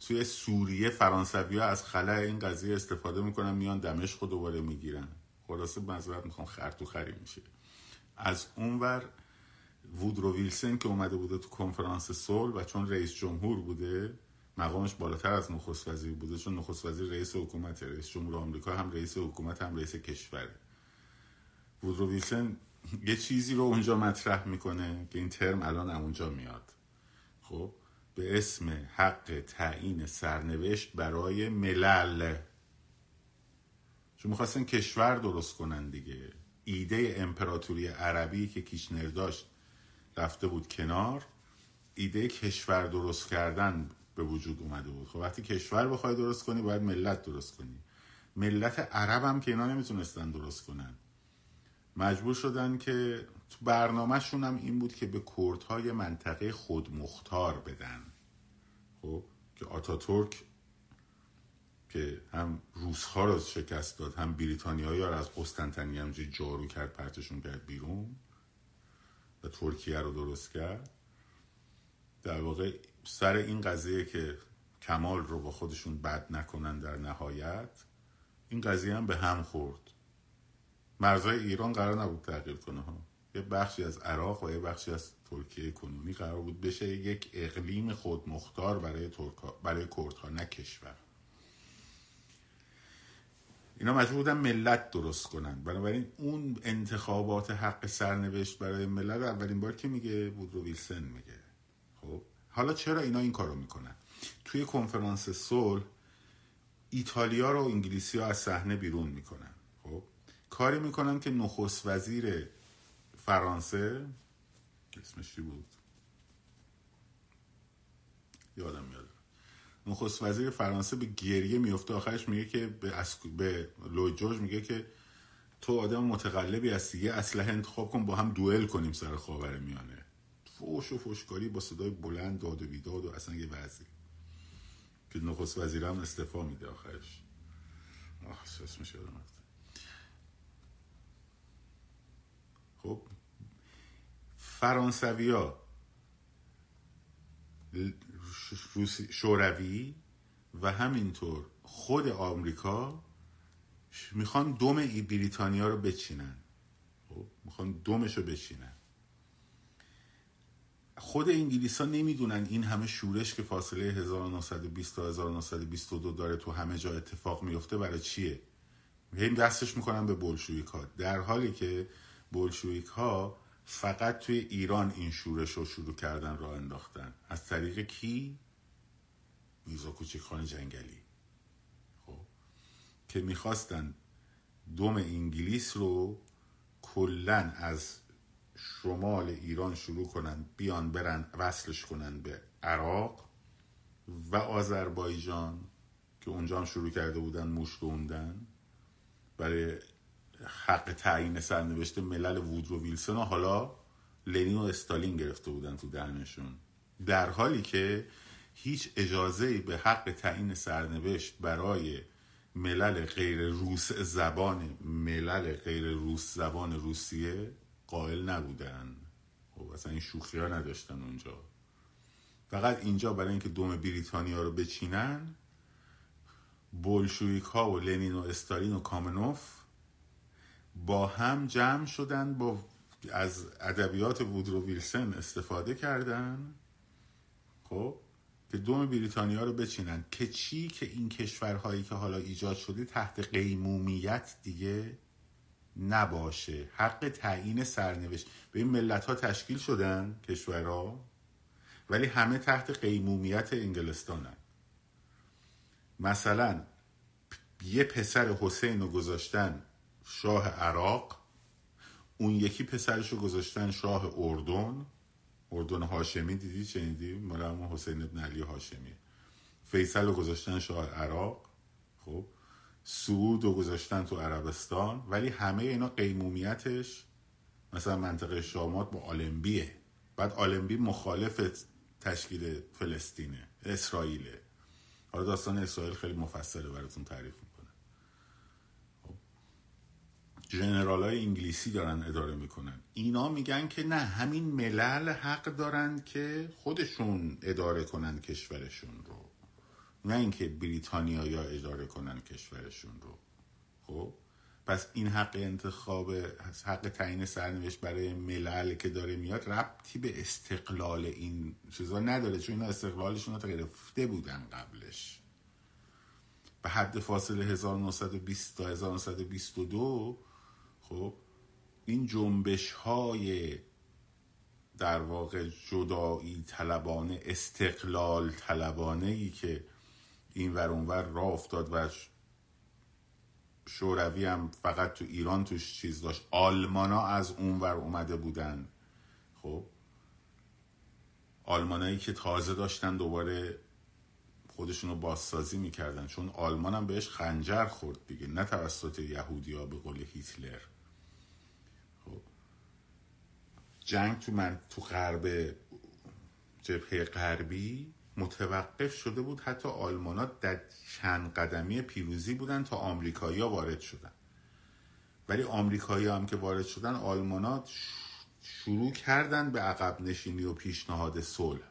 توی سوریه فرانسوی ها از خلع این قضیه استفاده می‌کنن میان دمشق دوباره می‌گیرن. خلاصه مذارت می‌خوام خر تو خری میشه. از اونور وودرو ویلسن که اومده بوده تو کنفرانس صلح و چون رئیس جمهور بوده مقامش بالاتر از نخست وزیر بوده چون نخست وزیر رئیس حکومت رئیس جمهور آمریکا هم رئیس حکومت هم رئیس کشوره. وودرو ویلسن یه چیزی رو اونجا مطرح می‌کنه که این ترم الان اونجا میاد. خب به اسم حق تعیین سرنوشت برای ملل. چون می‌خواستن کشور درست کنن دیگه. ایده امپراتوری عربی که کیشنر داشت رفته بود کنار ایده کشور درست کردن به وجود اومده بود. خب وقتی کشور بخوای درست کنی باید ملت درست کنی. ملت عرب هم که اینا نمی‌تونستن درست کنن. مجبور شدن که تو برنامهشون هم این بود که به کردهای منطقه خودمختار بدن. خب که آتاتورک که هم روسها رو شکست داد هم بریتانیایی رو از قسطنطنیه هم جارو کرد پرتشون کرد بیرون. و ترکیه رو درست کرد. در واقع سر این قضیه که کمال رو با خودشون بد نکنن در نهایت این قضیه هم به هم خورد. مرزهای ایران قرار نبود تغییر کنه ها. یه بخشی از عراق و یه بخشی از ترکیه کنونی قرار بود بشه یک اقلیم خودمختار برای ترکا برای کردها نه کشور. اینا مجبور بودن ملت درست کنن. بنابراین اون انتخابات حق سرنوشت برای ملت اولین بار که میگه وودرو ویلسن میگه. خب؟ حالا چرا اینا این کارو می‌کنن؟ توی کنفرانس صلح ایتالیا رو انگلیسی ها از صحنه بیرون می‌کنن. خب؟ کاری می‌کنن که نخست وزیر فرانسه اسمش چی بود؟ یادم میاد. نخست وزیر فرانسه به گریه میفته آخرش میگه که به, اسک... به لوی جورج میگه که تو آدم متقلبی هستی. یه اسلحه انتخاب کن با هم دوئل کنیم سر خاور میانه. فوش و فوشکاری با صدای بلند داد و بیداد و اصلا یه وضعی. که نخست وزیر هم استفا میده آخرش. آخ اسمش یادم خب فرانسویا شوروی و همینطور خود آمریکا می‌خوان دوم ای بریتانیا رو بچینن. خب می‌خوان دومش رو بچینن. خود انگلیس ها نمی‌دونن این همه شورش که فاصله 1920 تا 1922 داره تو همه جا اتفاق میفته برای چیه؟ هم دستش می‌کنن به بلشویک ها در حالی که بلشویک ها فقط توی ایران این شورش رو شروع کردن را انداختن. از طریق کی؟ میزا کوچک جنگلی. خب. که می‌خواستن دوم انگلیس رو کلا از شمال ایران شروع کنن بیان برن وصلش کنن به عراق و آذربایجان که اونجا هم شروع کرده بودن موش روندن برای حق تعیین سرنوشت ملل وودرو ویلسون و حالا لنین و استالین گرفته بودن تو دهنشون. در حالی که هیچ اجازه به حق تعیین سرنوشت برای ملل غیر روس زبان ملل غیر روس زبان روسیه قائل نبودن. خب اصلا این شوخی ها نداشتن اونجا. فقط اینجا برای اینکه دوم بریتانیا رو بچینن بولشویک ها و لنین و استالین و کامنوف با هم جمع شدن با از ادبیات وودرو ویلسن استفاده کردن خب که دوم بریتانیا رو بچینن. که چی؟ که این کشورهایی که حالا ایجاد شده تحت قیمومیت دیگه نباشه. حق تعیین سرنوشت. به این ملت ها تشکیل شدن کشورها ولی همه تحت قیمومیت انگلستانن. مثلا یه پسر حسین رو گذاشتن شاه عراق اون یکی پسرش رو گذاشتن شاه اردن. اردن هاشمی دیدی شنیدی مال همون حسین ابن علی هاشمی. فیصل رو گذاشتن شاه عراق. خب سعود رو گذاشتن تو عربستان. ولی همه اینا قیمومیتش مثلا منطقه شامات با آلمبیه بعد آلمبی مخالف تشکیل فلسطینه اسرائیله. حالا داستان اسرائیل خیلی مفصله براتون تعریف می‌کنه خب. جنرال های انگلیسی دارن اداره می‌کنن. اینا میگن که نه همین ملل حق دارن که خودشون اداره کنن کشورشون رو. نه اینکه بریتانیا یا اداره کنن کشورشون رو. خب؟ پس این حق انتخاب حق تعیین سرنوشت برای ملل که داره میاد ربطی به استقلال این چیزا نداره چون اینا استقلالشون رو گرفته بودن قبلش. به حد فاصله 1920 تا 1922 خب این جنبش های در واقع جدایی طلبانه استقلال طلبانه ای که این ور اونور راه افتاد و شوروی هم فقط تو ایران توش چیز داشت. آلمانا از اونور اومده بودن. خب آلمانایی که تازه داشتن دوباره خودشونو بازسازی می‌کردن. چون آلمان هم بهش خنجر خورد دیگه نه توسط یهودی به قول هیتلر خب جنگ تو من تو غرب جبهه غربی متوقف شده بود. حتی آلمانا در چند قدمی پیروزی بودن تا آمریکایی‌ها وارد شدن. ولی آمریکایی هم که وارد شدن آلمانا شروع کردن به عقب نشینی و پیشنهاد صلح.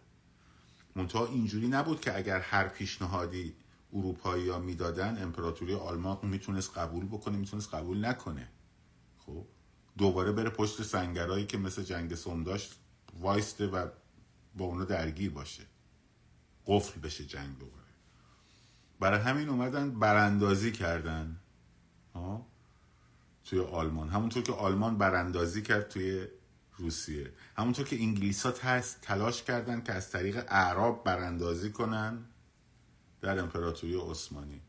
منتها اینجوری نبود که اگر هر پیشنهادی اروپایی ها می‌دادن امپراتوری آلمان می‌تونست قبول بکنه می‌تونست قبول نکنه. خب؟ دوباره بره پشت سنگرایی که مثل جنگ سوم داشت وایسته و با اونا درگیر باشه. قفل بشه جنگ دوباره. برای همین اومدن براندازی کردن. ها توی آلمان. همونطور که آلمان براندازی کرد توی روسیه. همونطور که انگلیس ها تلاش کردن که از طریق اعراب براندازی کنن در امپراتوری عثمانی.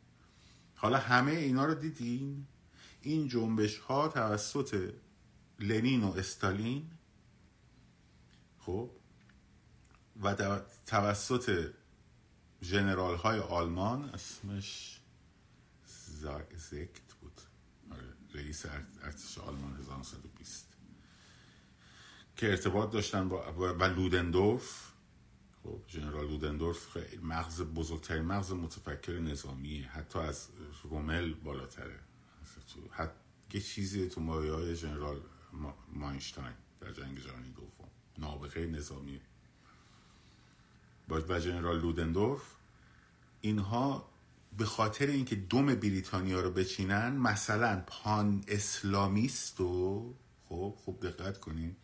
حالا همه اینا رو دیدین؟ این جنبش ها توسط لنین و استالین خب و توسط جنرال های آلمان اسمش زکت بود. آره، رئیس ارتش آلمان 1920 که ارتباط داشتن با, با لودندورف. خب جنرال لودندورف مغز بزرگترین مغز متفکر نظامیه حتی از رومل بالاتره. حتی یه چیزی تو مایه های جنرال ماینشتاین در جنگ جهانی دوم. نابغه نظامی. و جنرال لودندورف اینها به خاطر اینکه دوم بریتانیا رو بچینن مثلا پان اسلامیست و خب خوب دقت کنین.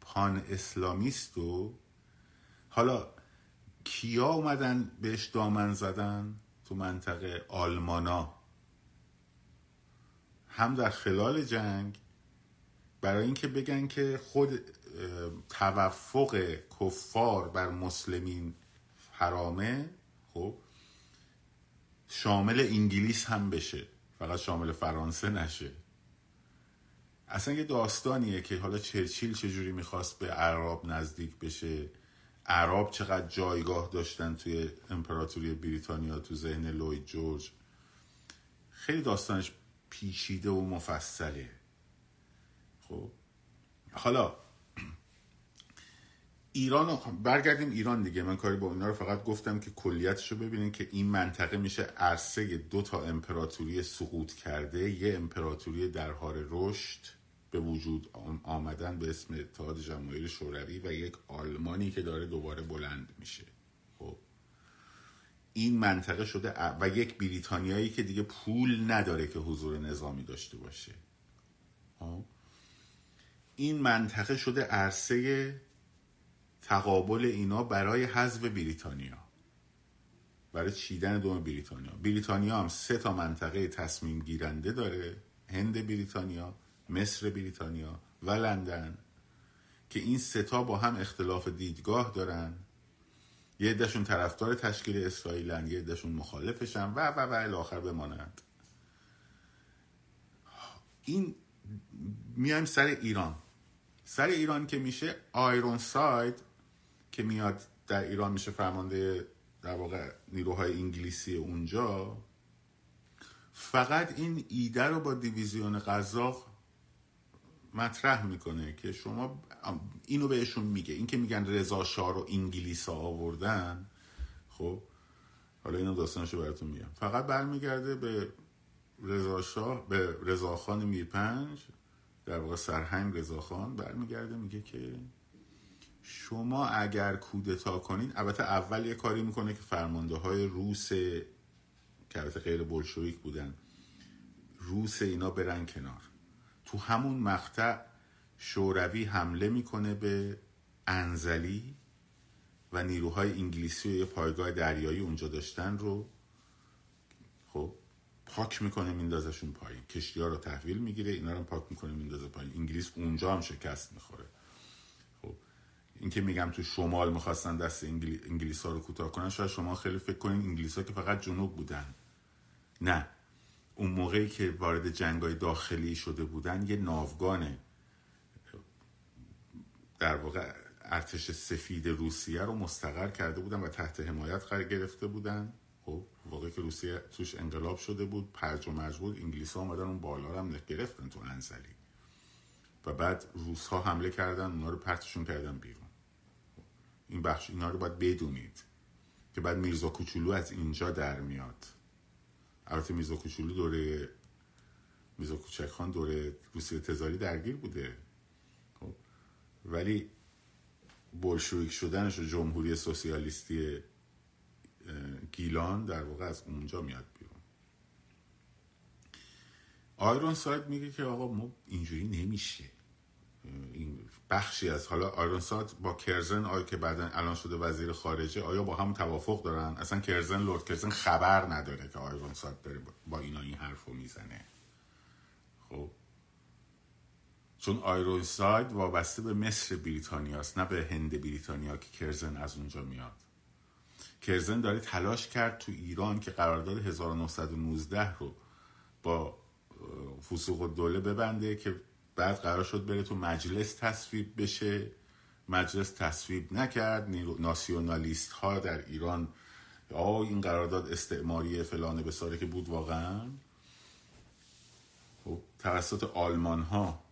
پان اسلامیست و حالا کیا اومدن بهش دامن زدن؟ تو منطقه آلمانا. هم در خلال جنگ برای اینکه بگن که خود توفق کفار بر مسلمین حرامه خب شامل انگلیس هم بشه فقط شامل فرانسه نشه. اصلا یه داستانیه که حالا چرچیل چجوری می‌خواست به عرب نزدیک بشه. عرب چقدر جایگاه داشتن توی امپراتوری بریتانیا تو ذهن لوید جورج. خیلی داستانش پیچیده و مفصله. خب. حالا ایران برگردیم ایران دیگه. من کاری با اینا رو فقط گفتم که کلیتش رو ببینین که این منطقه میشه عرصه دو تا امپراتوری سقوط کرده. یه امپراتوری در حال رشد به وجود آمدن به اسم اتحاد جماهیر شوروی و یک آلمانی که داره دوباره بلند میشه. خب. این منطقه شده و یک بریتانیایی که دیگه پول نداره که حضور نظامی داشته باشه. خب؟ این منطقه شده عرصه تقابل اینا برای حذف بریتانیا. برای چیدن دوم بریتانیا. بریتانیا هم سه تا منطقه تصمیم گیرنده داره. هند بریتانیا مصر بریتانیا و لندن که این ستا با هم اختلاف دیدگاه دارن. یه عدهشون طرفدار تشکیل اسرائیلن یه عدهشون مخالفشن و و و الاخر بمانند. این میایم سر ایران. سر ایران که میشه آیرون ساید که میاد در ایران میشه فرمانده در واقع نیروهای انگلیسی اونجا فقط این ایده رو با دیویزیون قزاق مطرح می‌کنه که شما اینو بهشون میگه. این که میگن رضا شاه رو انگلیس ها آوردن خب حالا اینو داستانشو براتون میگم. فقط برمیگرده به رضا شاه به رضا خان میرپنج در واقع سرهنگ رضا خان برمیگرده میگه که شما اگر کودتا کنین البته اول یه کاری می‌کنه که فرمانده های روس که غیر بلشویک بودن روس اینا برن کنار. تو همون مقطع شوروی حمله می‌کنه به انزلی و نیروهای انگلیسی و یه پایگاه دریایی اونجا داشتن رو. خب پاک می‌کنه میندازشون پایین. کشتی ها رو تحویل می‌گیره اینا رو پاک می‌کنه میندازه پایین. انگلیس اونجا هم شکست می‌خوره. خب این که میگم تو شمال می‌خواستن دست انگلیس ها رو کوتاه کنن شاید شما خیلی فکر کنین انگلیس ها که فقط جنوب بودن. نه. اون موقعی که وارد جنگای داخلی شده بودن یه ناوگان در واقع ارتش سفید روسیه رو مستقر کرده بودن و تحت حمایت قرار گرفته بودن. خب واقعی که روسیه توش انقلاب شده بود پرج و مرج بود انگلیس ها آمدن اون بالا هم گرفتن تو انزلی. و بعد روس ها حمله کردن اونا رو پرتشون کردن بیرون. این بخش اینا رو باید بدونید که بعد میرزا کوچولو از اینجا در میاد. البته میرزا کوچولو دوره میرزا کوچک خان دوره روسیه تزاری درگیر بوده. خب ولی بلشویک شدنش و جمهوری سوسیالیستی گیلان در واقع از اونجا میاد بیرون. آیرون ساید میگه که آقا ما اینجوری نمیشه. این بخشی از حالا آیرون ساید با کرزن آیا که بعدا الان شده وزیر خارجه آیا با هم توافق دارن؟ اصلا کرزن لورد کرزن خبر نداره که آیرون ساید داره با اینا این حرف می‌زنه. خب. چون آیرون ساید وابسته به مصر بریتانیاست نه به هند بریتانیا که کرزن از اونجا میاد. کرزن داره تلاش کرد تو ایران که قرارداد 1919 رو با فسوق دوله ببنده که بعد قرار شد بره تو مجلس تصویب بشه. مجلس تصویب نکرد. ناسیونالیست ها در ایران آه این قرارداد استعماری فلانه بساره که بود واقعا. خب توسط آلمان ها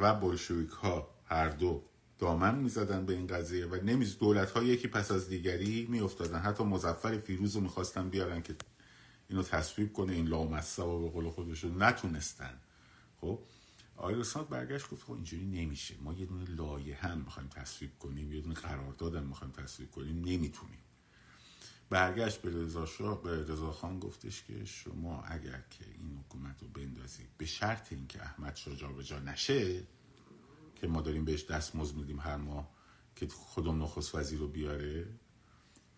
و بلشویک ها هر دو دامن می‌زدن به این قضیه و نمیز دولت ها یکی پس از دیگری میافتادن. حتی مزفر فیروز رو می‌خواستن بیارن که اینو تصویب کنه این لامصب و به قول خودشون نتونستن. خب؟ آقای برگشت گفت خب اینجوری نمیشه. ما یه دونه لایه هم می‌خوایم تصویب کنیم یه دونه قرارداد هم می‌خوایم تصویب کنیم نمی‌تونیم. برگشت به رضا شاه به رضا خان گفتش که شما اگر که این حکومت رو بندازید به شرط اینکه احمد شاه جابجا نشه که ما داریم بهش دستمزد میدیم هر ماه که خودم نخست وزیر رو بیاره.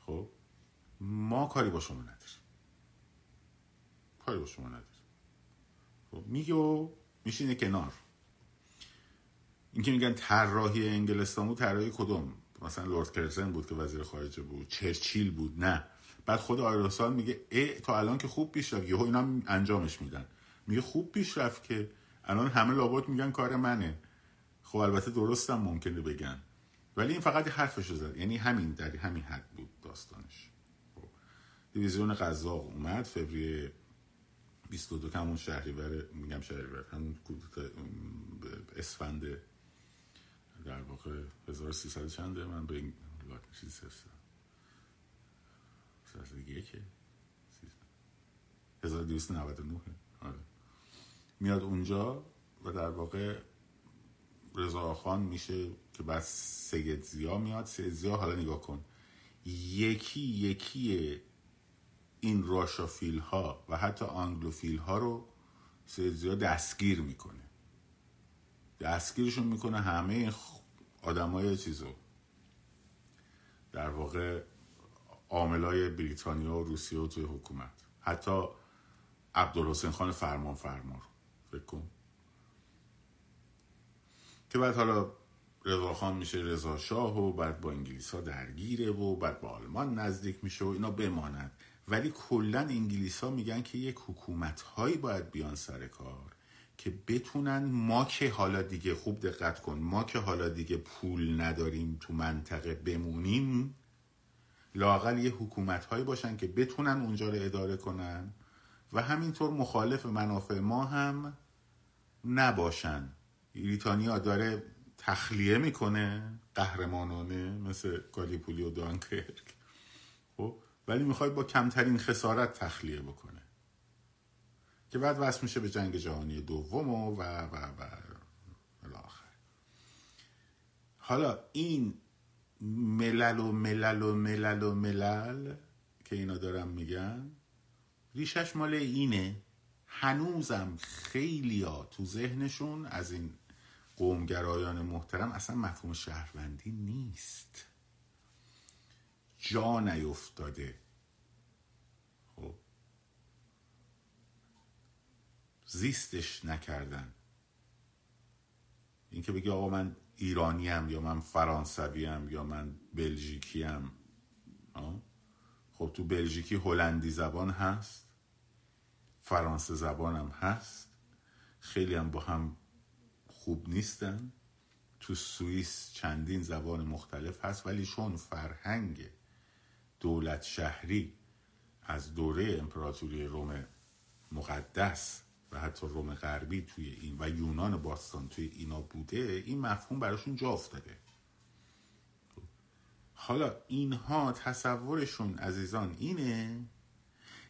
خب ما کاری با شما نداریم. کاری با شما نداریم. خب میگه و میشینه کنار. اینکه میگن طراحی انگلستان بود طراحی کدوم؟ مثلا لورد کرزن بود که وزیر خارجه بود چرچیل بود نه. بعد خود آیروسال میگه ای تا الان که خوب پیش رفت. یهو اینا انجامش میدن. میگه خوب پیش رفت که الان همه لابد میگن کار منه. خب البته درستم ممکنه بگن. ولی این فقط حرفش زد. یعنی همین در همین حد بود داستانش. خب. دیویزیون قزاق اومد. فوریه 22 همون شهریور میگم شهریور همون اسفند در واقع 1300 چنده؟ من به این چیزی سرستم 1299 آره. میاد اونجا و در واقع رضاخان میشه که بعد سید زیا میاد. سید زیا حالا نگاه کن. یکی یکی این راشافیل ها و حتی آنگلوفیل ها رو سیزیا دستگیر می‌کنه. دستگیرشون می‌کنه همه آدمای چیزو. در واقع عاملای بریتانیا و روسیه و توی حکومت. حتی عبدالحسین خان فرمان فرمار فکر کن. که بعد حالا رضا خان میشه رضا شاه و بعد با انگلیس ها درگیره و بعد با آلمان نزدیک میشه و اینا بماند ولی کلا انگلیس ها میگن که یک حکومت هایی باید بیان سر کار که بتونن ما که حالا دیگه خوب دقت کن ما که حالا دیگه پول نداریم تو منطقه بمونیم لاقل یه حکومت هایی باشن که بتونن اونجا رو اداره کنن. و همینطور مخالف منافع ما هم نباشن. بریتانیا داره تخلیه می‌کنه قهرمانانه مثل کالیپولی و دانکرک. خب؟ ولی می‌خواد با کمترین خسارت تخلیه بکنه. که بعد وصل میشه به جنگ جهانی دوم و و و و الاخر حالا این ملل و ملل و ملل و ملل که اینا دارم میگن ریشش مال اینه. هنوزم خیلی ها تو ذهنشون از این قومگرایان محترم اصلا مفهوم شهروندی نیست. جا نیفتاده. خب. زیستش نکردن. اینکه بگی آقا من ایرانیم یا من فرانسویم یا من بلژیکیم خب تو بلژیکی هلندی زبان هست فرانسه زبانم هست خیلی هم با هم خوب نیستن. تو سوئیس چندین زبان مختلف هست ولی چون فرهنگ دولت شهری از دوره امپراتوری روم مقدس و حتی روم غربی توی این و یونان باستان توی اینا بوده این مفهوم براشون جا افتاده. حالا اینها تصورشون عزیزان اینه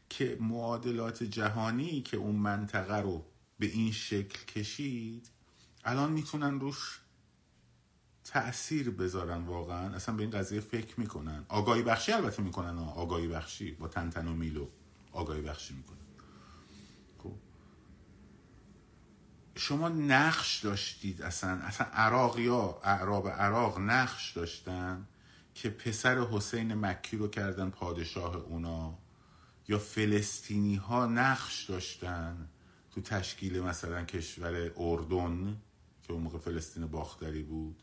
که معادلات جهانی که اون منطقه رو به این شکل کشید الان می‌تونن روش تأثیر بذارن واقعا. اصلا به این قضیه فکر می‌کنن. آگاهی بخشی البته می‌کنن آگاهی بخشی. با تنتن و میلو آگاهی بخشی می‌کنن. خب. شما نقش داشتید اصلا. اصلا عراق یا اعراب عراق نقش داشتن که پسر حسین مکی رو کردن پادشاه اونا. یا فلسطینی ها نقش داشتن تو تشکیل مثلا کشور اردن. که اون موقع فلسطین باختری بود.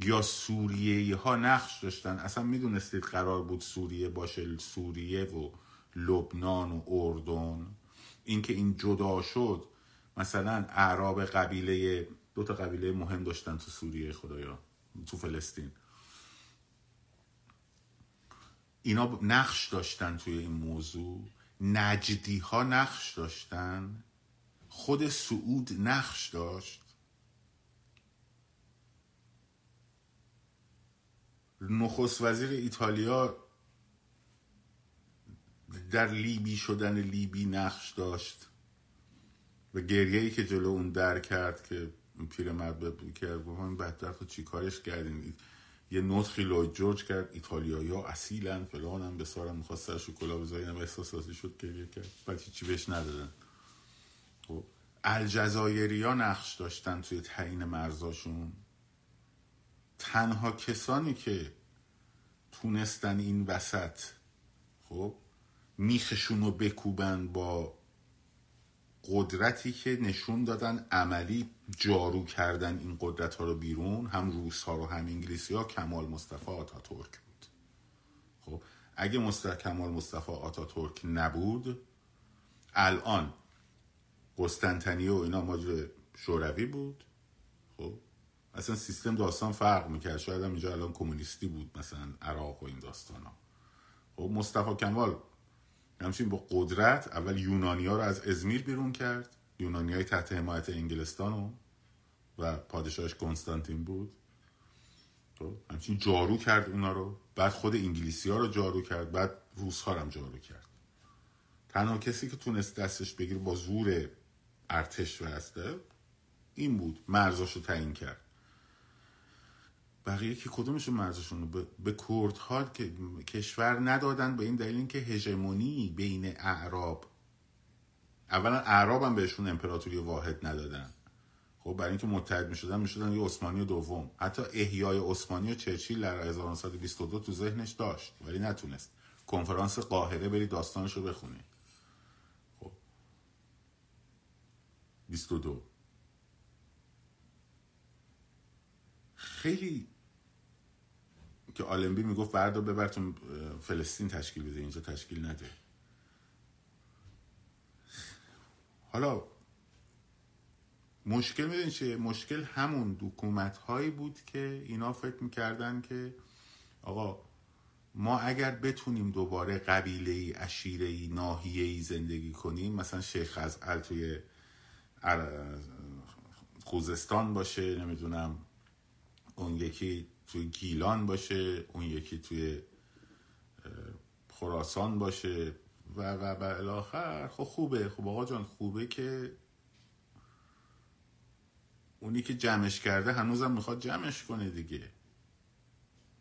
یا سوریه ها نقش داشتن. اصلا می‌دونستید قرار بود سوریه باشه سوریه و لبنان و اردن. اینکه این جدا شد مثلا اعراب قبیله دو تا قبیله مهم داشتن تو سوریه خدایا تو فلسطین. اینا نقش داشتن توی این موضوع. نجدی ها نقش داشتن. خود سعود نقش داشت. نخست وزیر ایتالیا در لیبی شدن لیبی نقش داشت و گریه ای که جلو اون در کرد که پیرمرد کرد گفت این بدبخت خود چی کردین؟ یه نطخی لوید جورج کرد ایتالیایی ها اصیلن فلان هم بسارم می‌خواست سرش کلا بذاری هم احساساتی شد گریه کرد. بعد چی بهش ندادن. خب الجزایری ها نقش داشتن توی تعیین مرزاشون. تنها کسانی که تونستن این وسط خب میخشون رو بکوبن با قدرتی که نشون دادن عملی جارو کردن این قدرت ها رو بیرون هم روس ها رو هم انگلیسی ها کمال مصطفی آتاتورک بود. خب اگه مصطفی کمال مصطفی آتاتورک نبود الان قسطنطنیه و اینا ماجر شوروی بود. خب اصلا سیستم داستان فرق می‌کرد. شاید هم اینجا الان کمونیستی بود مثلا عراق و این داستان ها خب مصطفی کمال همچنین با قدرت اول یونانی ها رو از ازمیر بیرون کرد. یونانی های تحت حمایت انگلستان و پادشاهش کنستانتین بود. خب همچنین جارو کرد اونا رو. بعد خود انگلیسی ها رو جارو کرد. بعد روس ها هم جارو کرد. تنها کسی که تونست دستش بگیر با زور ارتش وسته این بود. مرزاشو تعیین کرد. بقیه که کدومشون مرزشون به, به کردها که کشور ندادن به این دلیل اینکه هژمونی بین اعراب اولا اعراب هم بهشون امپراتوری واحد ندادن. خب برای اینکه متحد می‌شدن می‌شدن یه عثمانی دوم. حتی احیای عثمانی و چرچیل در 1922 تو ذهنش داشت ولی نتونست. کنفرانس قاهره بری داستانش رو بخونی. خب. 22 خیلی که آلنبی می‌گفت بردار ببرتون فلسطین تشکیل بده اینجا تشکیل نده. حالا مشکل می‌دونی چیه؟ مشکل همون دکومت هایی بود که اینا فکر می‌کردن که آقا ما اگر بتونیم دوباره قبیله ای اشیره ای ناحیه ای زندگی کنیم مثلا شیخ از توی خوزستان باشه نمی‌دونم اون یکی توی گیلان باشه اون یکی توی خراسان باشه و و و الاخر. خب خوبه. خب آقا جان خوبه که اونی که جمعش کرده هنوزم می‌خواد جمعش کنه دیگه.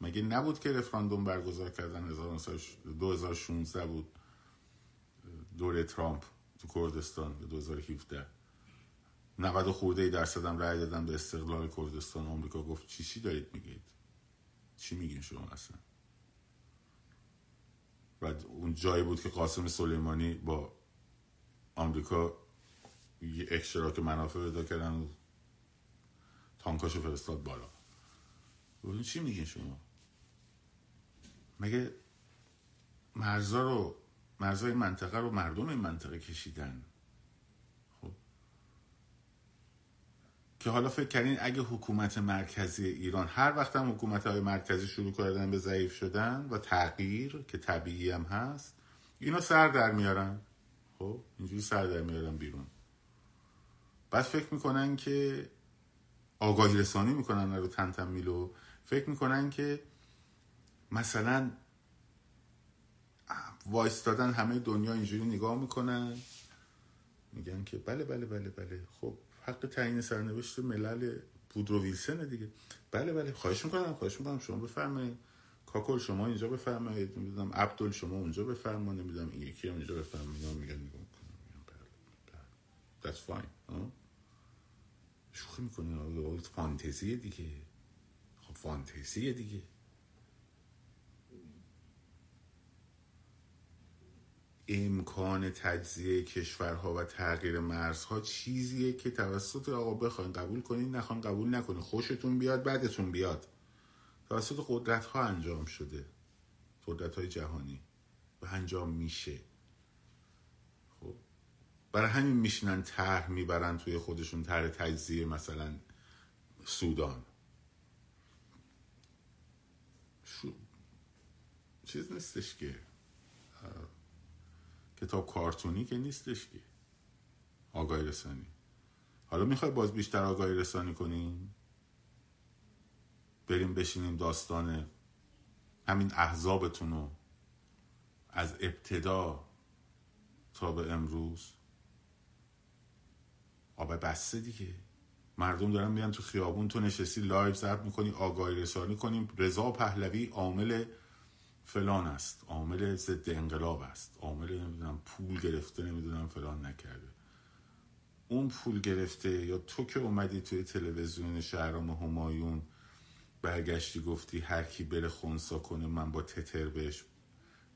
مگه نبود که رفراندوم برگزار کردن 2016 بود دوره ترامپ تو کردستان 2017 90 خورده درصد هم رأی دادن به استقلال کردستان. آمریکا گفت چی چی دارید میگید؟ چی میگین شما اصلا؟ و اون جایی بود که قاسم سلیمانی با آمریکا یه اشتراک منافع پیدا کردن تانکاشو فرستاد بالا. ببین چی میگین شما؟ مگه مرزا رو مرزای منطقه رو مردم این منطقه کشیدن؟ که حالا فکر کردین اگه حکومت مرکزی ایران هر وقت هم حکومت های مرکزی شروع کردن به ضعیف شدن و تغییر که طبیعی هم هست اینا سر در میارن. خب اینجوری سر در میارن بیرون. بعد فکر می‌کنن که آگاهی رسانی می‌کنن رو تن میلو فکر می‌کنن که مثلا وایستادن همه دنیا اینجوری نگاه می‌کنن. میگن که بله بله بله بله. خب حق تعیین سرنوشت ملل بودرو ویلسن دیگه. بله بله. خواهش می‌کنم خواهش می‌کنم. شما بفرمایید. کاکل شما اینجا بفرمایید. نمی‌دونم عبدال شما اونجا بفرمایید. نمی‌دونم این یکی هم اینجا بفرمایید. میگن نگاه بله بله. That's fine. شوخی می‌کنه فانتزیه دیگه. خب فانتزیه دیگه. امکان تجزیه کشورها و تغییر مرزها چیزیه که توسط آقا بخواین قبول کنین نخواین قبول نکنین. خوشتون بیاد بعدتون بیاد. توسط قدرت ها انجام شده. قدرت های جهانی. و انجام میشه. خب. برای همین میشنن طرح می‌برن توی خودشون طرح تجزیه مثلا سودان. شو... چیز نیستش که. کتاب کارتونی که نیستش که. آگاهی رسانی. حالا می‌خوای باز بیشتر آگاهی رسانی کنیم بریم بشینیم داستان همین احزابتون رو از ابتدا تا به امروز. آبه بسته دیگه. مردم دارن میان تو خیابون تو نشستی لایو ضبط می‌کنی آگاهی رسانی کنیم. رضا پهلوی عامل فلان است. عامل ضد انقلاب است. عامل نمی‌دونم پول گرفته نمی‌دونم فلان نکرده. اون پول گرفته یا تو که اومدی توی تلویزیون شهرام همایون برگشتی گفتی هر کی بره خونسا کنه من با تتر بهش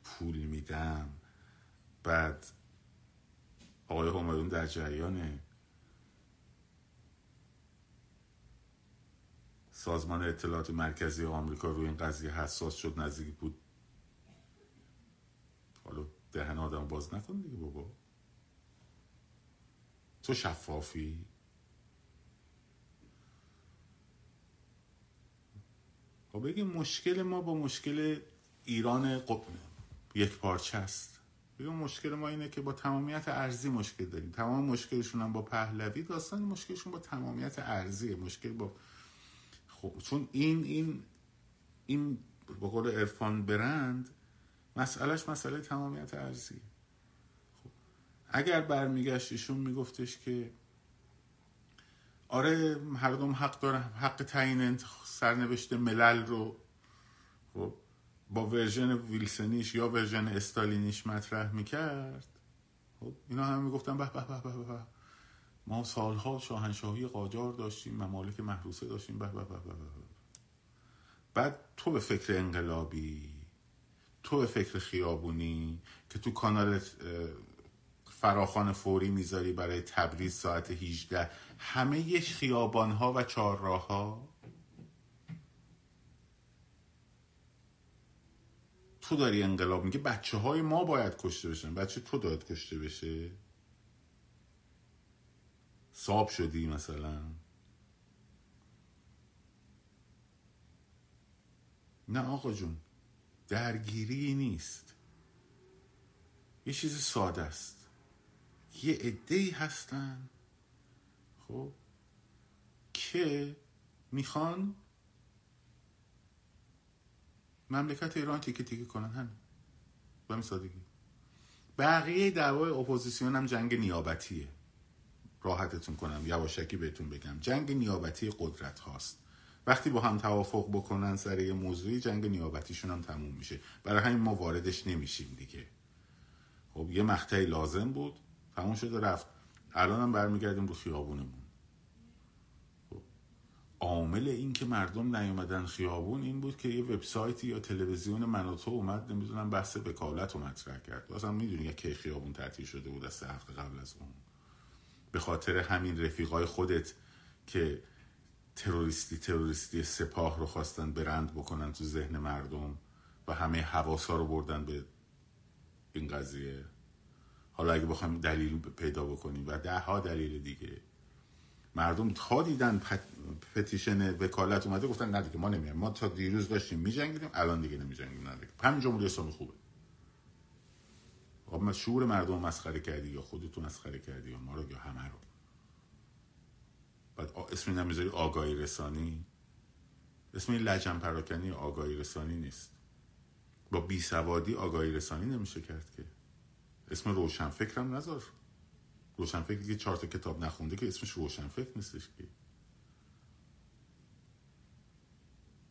پول میدم. بعد آقای همایون در جریانه. سازمان اطلاعات مرکزی آمریکا روی این قضیه حساس شد نزدیک بود حالا دهن آدم باز نکن دیگه بابا. تو شفافی؟ خب بگیم مشکل ما با مشکل ایران یک پارچه است. بگیم مشکل ما اینه که با تمامیت ارزی مشکل داریم. تمام مشکلشون هم با پهلوی داستان مشکلشون با تمامیت ارزی مشکل با خب چون این این این با قول ارفان برند مسئلهش مسئله تمامیت ارزی. خب اگر برمیگشت ایشون میگفتش که آره مردم حق دارن حق تعیین سرنوشت ملل رو خب با ورژن ویلسونیش یا ورژن استالینیش مطرح می‌کرد خب اینا هم می‌گفتن به به به به به ما سالها شاهنشاهی قاجار داشتیم ممالک محروسه داشتیم به به به به. بعد تو به فکر انقلابی تو فکر خیابونی که تو کانال فراخوان فوری می‌ذاری برای تبریز ساعت 18 همه یه خیابان ها و چهارراه ها تو داری انقلاب میگه بچه های ما باید کشته بشن. بچه تو داید کشته بشه. ساب شدی مثلا. نه آقا جون. درگیری نیست. یه چیز ساده است. یه عده هستن. خب که می‌خوان مملکت ایران تیکه تیکه کنن. همین. به سادگی. بقیه دعوای اپوزیسیون هم جنگ نیابتیه. راحتتون کنم یواشکی بهتون بگم. جنگ نیابتی قدرت هاست. وقتی با هم توافق بکنن سر یه موضوعی جنگ نیابتیشون هم تموم میشه. برای همین ما واردش نمیشیم دیگه. خب یه مقطعی لازم بود. تموم شده رفت. الان هم برمیگردیم رو خیابونمون. خب. عامل این که مردم نیومدن خیابون این بود که یه وبسایتی یا تلویزیون منوتو اومد نمی‌دونم بحث وکالت رو مطرح کرد. اصلا می‌دونی که خیابون تعطیل شده بود از سه هفته قبل از اون. به خاطر همین رفیقای خودت که تروریستی تروریستی سپاه رو خواستن برند بکنن تو ذهن مردم و همه حواسا رو بردن به این قضیه. حالا اگه بخوایم دلیل پیدا بکنیم و ده ها دلیل دیگه. مردم تا دیدن پتیشن وکالت اومده گفتن نه دیگه ما نمیایم. ما تا دیروز داشتیم میجنگیدیم الان دیگه نمیجنگیم نه دیگه. همین جمهوری اسلامی خوبه. خب شعور مردم مسخره کردی یا خودتون مسخره کردی یا ما رو یا همه رو؟ بعد اسم نمی‌ذاری آگاهی رسانی؟ اسم این لجن پراکنی آگاهی رسانی نیست. با بی سوادی آگاهی رسانی نمیشه کرد که. اسم روشن فکرم نذار. روشن فکر که چهار کتاب نخونده که اسمش روشن فکر نیستش که.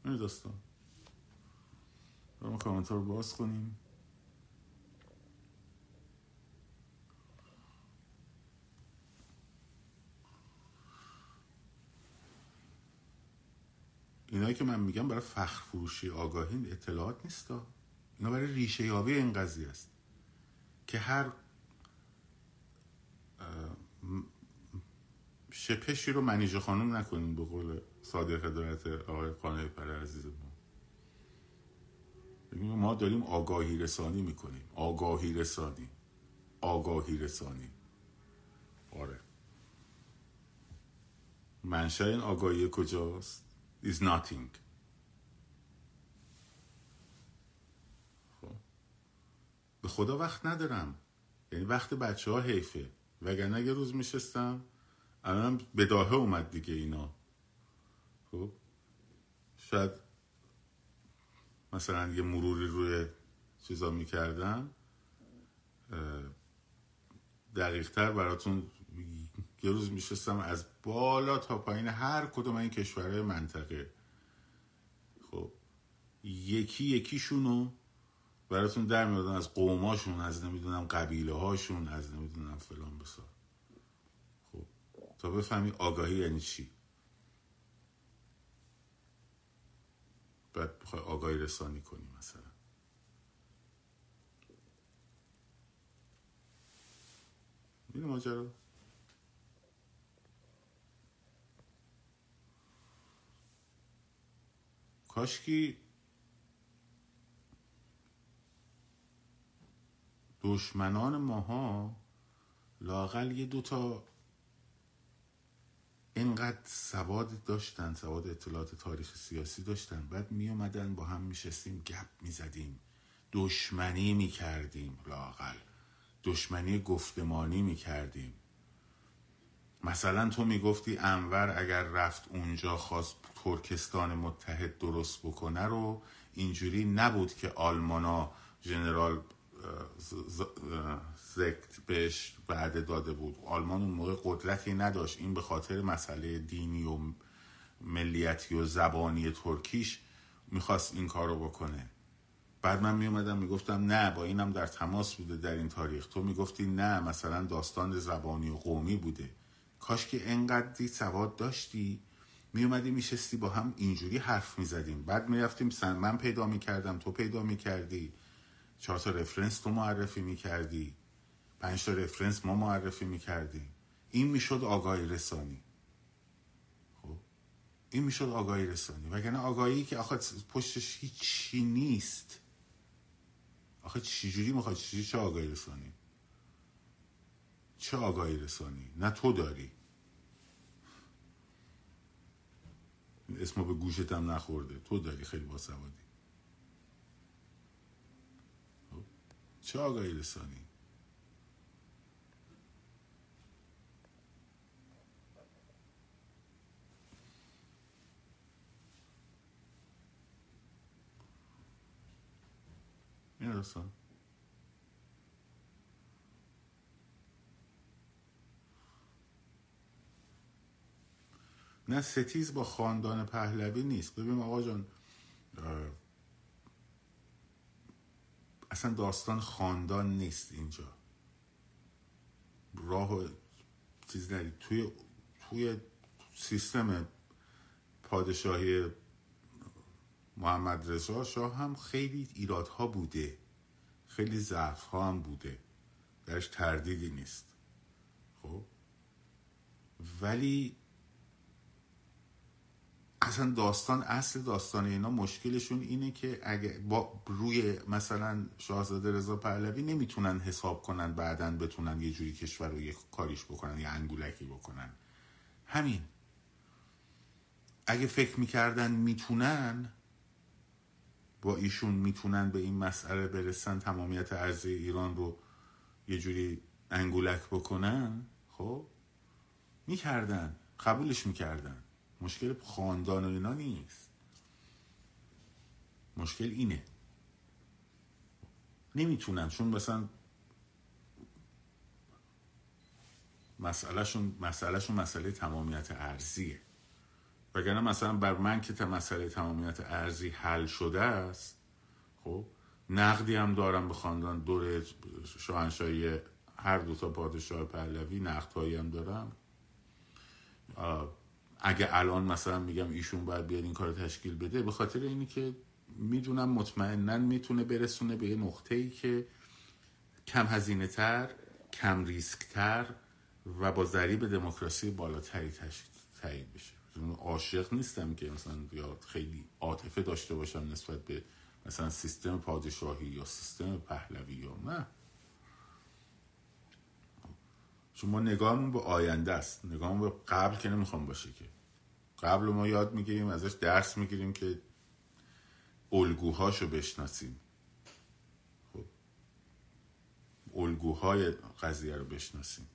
این داستان. ما رو باز کنیم. اینایی که من میگم برای فخر فروشی آگاهی اطلاعات نیست اینا برای ریشه یابی این قضیه است که هر شپشی رو منیژه خانم نکنیم به قول صادق دارت آقای قانه پر عزیز ما. ما داریم آگاهی رسانی می‌کنیم. آگاهی رسانی. آگاهی رسانی. آره. منشه این آگاهی کجاست؟ Is nothing. خب. به خدا وقت ندارم. یعنی وقت بچه ها حیفه. وگرنه یه روز میشستم الان بداهه اومد دیگه اینا. خب. شاید مثلا یه مروری روی چیزا می‌کردم دقیقتر براتون یه روز میشستم از بالا تا پایین هر کدوم این کشورهای منطقه. خب یکی یکیشونو براتون در میادن از قوماشون از نمی‌دونم قبیله هاشون از نمی‌دونم فلان بسار خب تا بفهمی آگاهی یعنی چی. بعد بخوای آگاهی رسانی کنی مثلا. این ماجرا؟ کاشکی دشمنان ماها لاقل یه دوتا اینقدر سواد داشتن سواد اطلاعات تاریخ سیاسی داشتن. بعد می اومدن با هم میشستیم گپ می‌زدیم. دشمنی می‌کردیم لاقل دشمنی گفتمانی می‌کردیم. مثلا تو می‌گفتی انور اگر رفت اونجا خواست ترکستان متحد درست بکنه رو اینجوری نبود که آلمانا ژنرال زکت بهش وعده داده بود. آلمان اون موقع قدرتی نداشت. این به خاطر مسئله دینی و ملیتی و زبانی ترکیش می‌خواست این کار رو بکنه. بعد من میومدم می‌گفتم نه با اینم در تماس بوده در این تاریخ. تو می‌گفتی نه مثلا داستان زبانی و قومی بوده. کاش که انقدری سواد داشتی. میومدی میشستی با هم اینجوری حرف می‌زدیم. بعد می‌رفتیم سن من پیدا می‌کردم تو پیدا می‌کردی. چهار تا رفرنس تو معرفی می‌کردی. پنج تا رفرنس ما معرفی می‌کردیم این می‌شد آگاهی رسانی. خب؟ این می‌شد آگاهی رسانی. وگرنه آگاهی که آخه پشتش هیچی نیست. آخه چجوری می‌خواد چه آگاهی رسانی؟ چه آگاهی رسانی؟ نه تو داری. اسمو به گوشت هم نخورده. تو داری خیلی باسوادی. خب، چه آگاهی رسانی؟ این داستان نه ستیز با خاندان پهلوی نیست. ببین آقا جان اصلا داستان خاندان نیست اینجا. راه چیز ندید توی توی سیستم پادشاهی محمد رضا شاه هم خیلی ایرادها بوده. خیلی ضعف ها هم بوده. درش تردیدی نیست. خب؟ ولی اصلا داستان اصل داستان اینا مشکلشون اینه که اگه با روی مثلا شاهزاده رضا پهلوی نمی‌تونن حساب کنن بعدا بتونن یه جوری کشور رو یه کاریش بکنن یه انگولکی بکنن. همین. اگه فکر می‌کردن می‌تونن با ایشون می‌تونن به این مسئله برسن تمامیت ارزی ایران رو یه جوری انگولک بکنن خب؟ می‌کردن. قبولش می‌کردن. مشکل خاندان و اینا نیست. مشکل اینه. نمی‌تونن چون مثلا مسئلهشون مسئلهشون مسئله تمامیت ارزیه. وگرنه مثلا بر من که مسئله تمامیت ارزی حل شده است خب نقدی هم دارم به خاندان. دور شاهنشاهی هر دو تا پادشاه پهلوی نقدهایی هم دارم. اگه الان مثلا میگم ایشون باید بیاد این کار تشکیل بده به خاطر اینی که می‌دونم مطمئنا می‌تونه برسونه به یه نقطه ای که کم هزینه تر کم ریسک تر و با ذریب دموکراسی بالاتری تایید بشه. عاشق نیستم که مثلا یا خیلی عاطفه داشته باشم نسبت به مثلا سیستم پادشاهی یا سیستم پهلوی یا نه. چون ما نگاهمون به آینده است. نگاهمون به قبل که نمی‌خوام باشه که. قبل ما یاد می‌گیریم ازش درس می‌گیریم که الگوهاشو بشناسیم. خب الگوهای قضیه رو بشناسیم.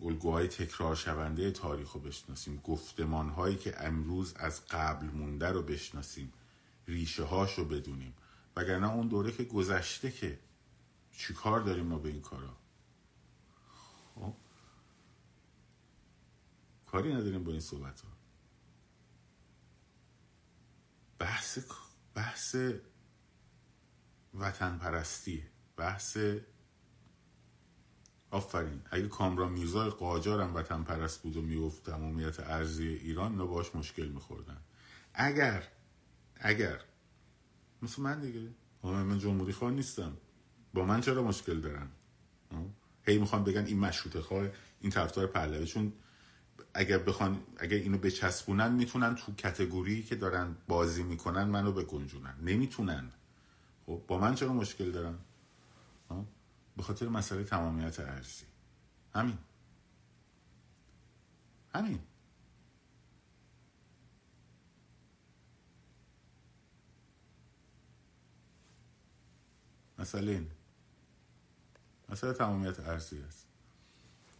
الگوهای تکرار شونده تاریخ رو بشناسیم. گفتمان هایی که امروز از قبل مونده رو بشناسیم. ریشه هاش بدونیم. وگرنه اون دوره که گذشته که چی کار داریم ما به این کارا؟ خب کاری نداریم با این صحبت ها بحث بحث وطن پرستیه بحث آفرین. اگه کامران میرزا قاجار هم وطن پرست بود و می‌گفت تمامیت ارزی ایران اینا باش مشکل میخوردن. اگر اگر مثل من دیگه. من جمهوری خواه نیستم. با من چرا مشکل دارن؟ هی می‌خوان بگن این مشروط خواه این طرفدار پهلوی. چون اگر بخوان اگر اینو بچسبونن می‌تونن تو کتگوری که دارن بازی می‌کنن منو بگنجونن. نمی‌تونن. خب با من چرا مشکل دارن؟ به خاطر مسئله تمامیت ارزی. همین. همین. مسئله این. مسئله تمامیت ارزی است.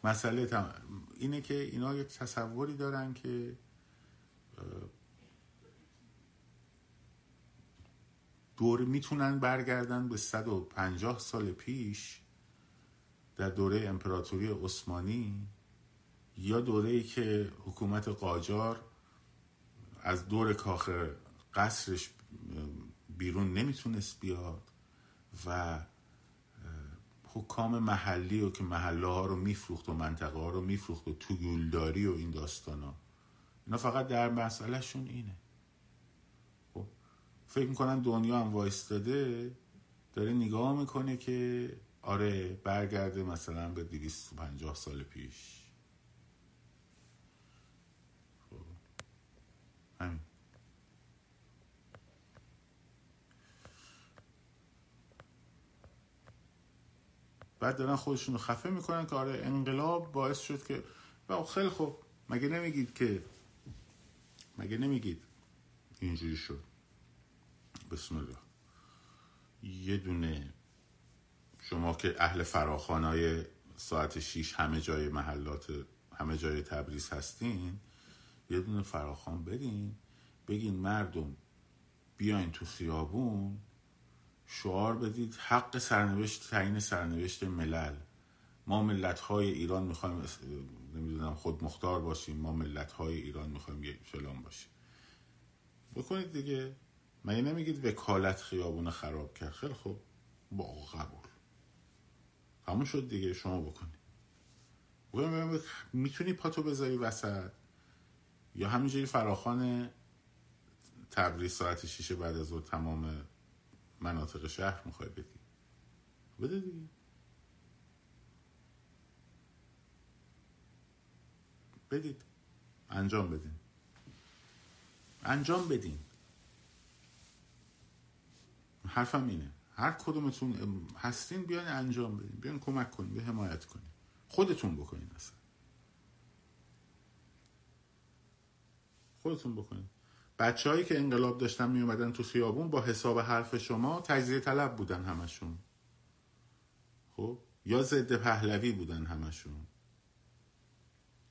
مسئله تم... اینه که اینا یک تصوری دارن که دور می‌تونن برگردن به 150 سال پیش در دوره امپراتوری عثمانی یا دوره ای که حکومت قاجار از دور کاخ قصرش بیرون نمی‌تونست بیاد و حکام محلی و که محله ها رو میفروخت و منطقه ها رو میفروخت و تو گولداری و این داستان ها اینا فقط در مسئلهشون اینه. خب فکر می‌کنن دنیا هم وایستاده داره نگاه می‌کنه که آره برگرده مثلا به 250 سال پیش. بعد دارن خودشون رو خفه می‌کنن که آره انقلاب باعث شد که و خیلی خوب. مگه نمیگید که مگه نمیگید اینجوری شد؟ بسم الله. یه دونه شما که اهل فراخانای ساعت شیش همه جای محلات همه جای تبریز هستین یه دونه فراخان بدین بگین مردم بیاین تو خیابون شعار بدید. حق سرنوشت تعیین سرنوشت ملل. ما ملت های ایران می‌خوایم نمی‌دونم خود مختار باشیم ما ملت های ایران می‌خوایم یه فلان باشیم. بکنید دیگه. مگه نمیگید وکالت خیابون خراب کرد؟ خیلی خوب. با قبول. همون شد دیگه. شما بکنید. می‌تونی پاتو بذاری وسط؟ یا همینجوری فراخان تبریز ساعت شیشه بعد از تمام مناطق شهر می‌خوای بدی. بده دیگه. بدید. انجام بدین. انجام بدین. حرفم اینه. هر کدومتون هستین بیان انجام بدین. بیان کمک کنین به حمایت کنین. خودتون بکنین اصلا. خودتون بکنین. بچههایی که انقلاب داشتن می اومدن تو خیابون با حساب حرف شما تجزیه طلب بودن همشون. خب؟ یا ضد پهلوی بودن همشون.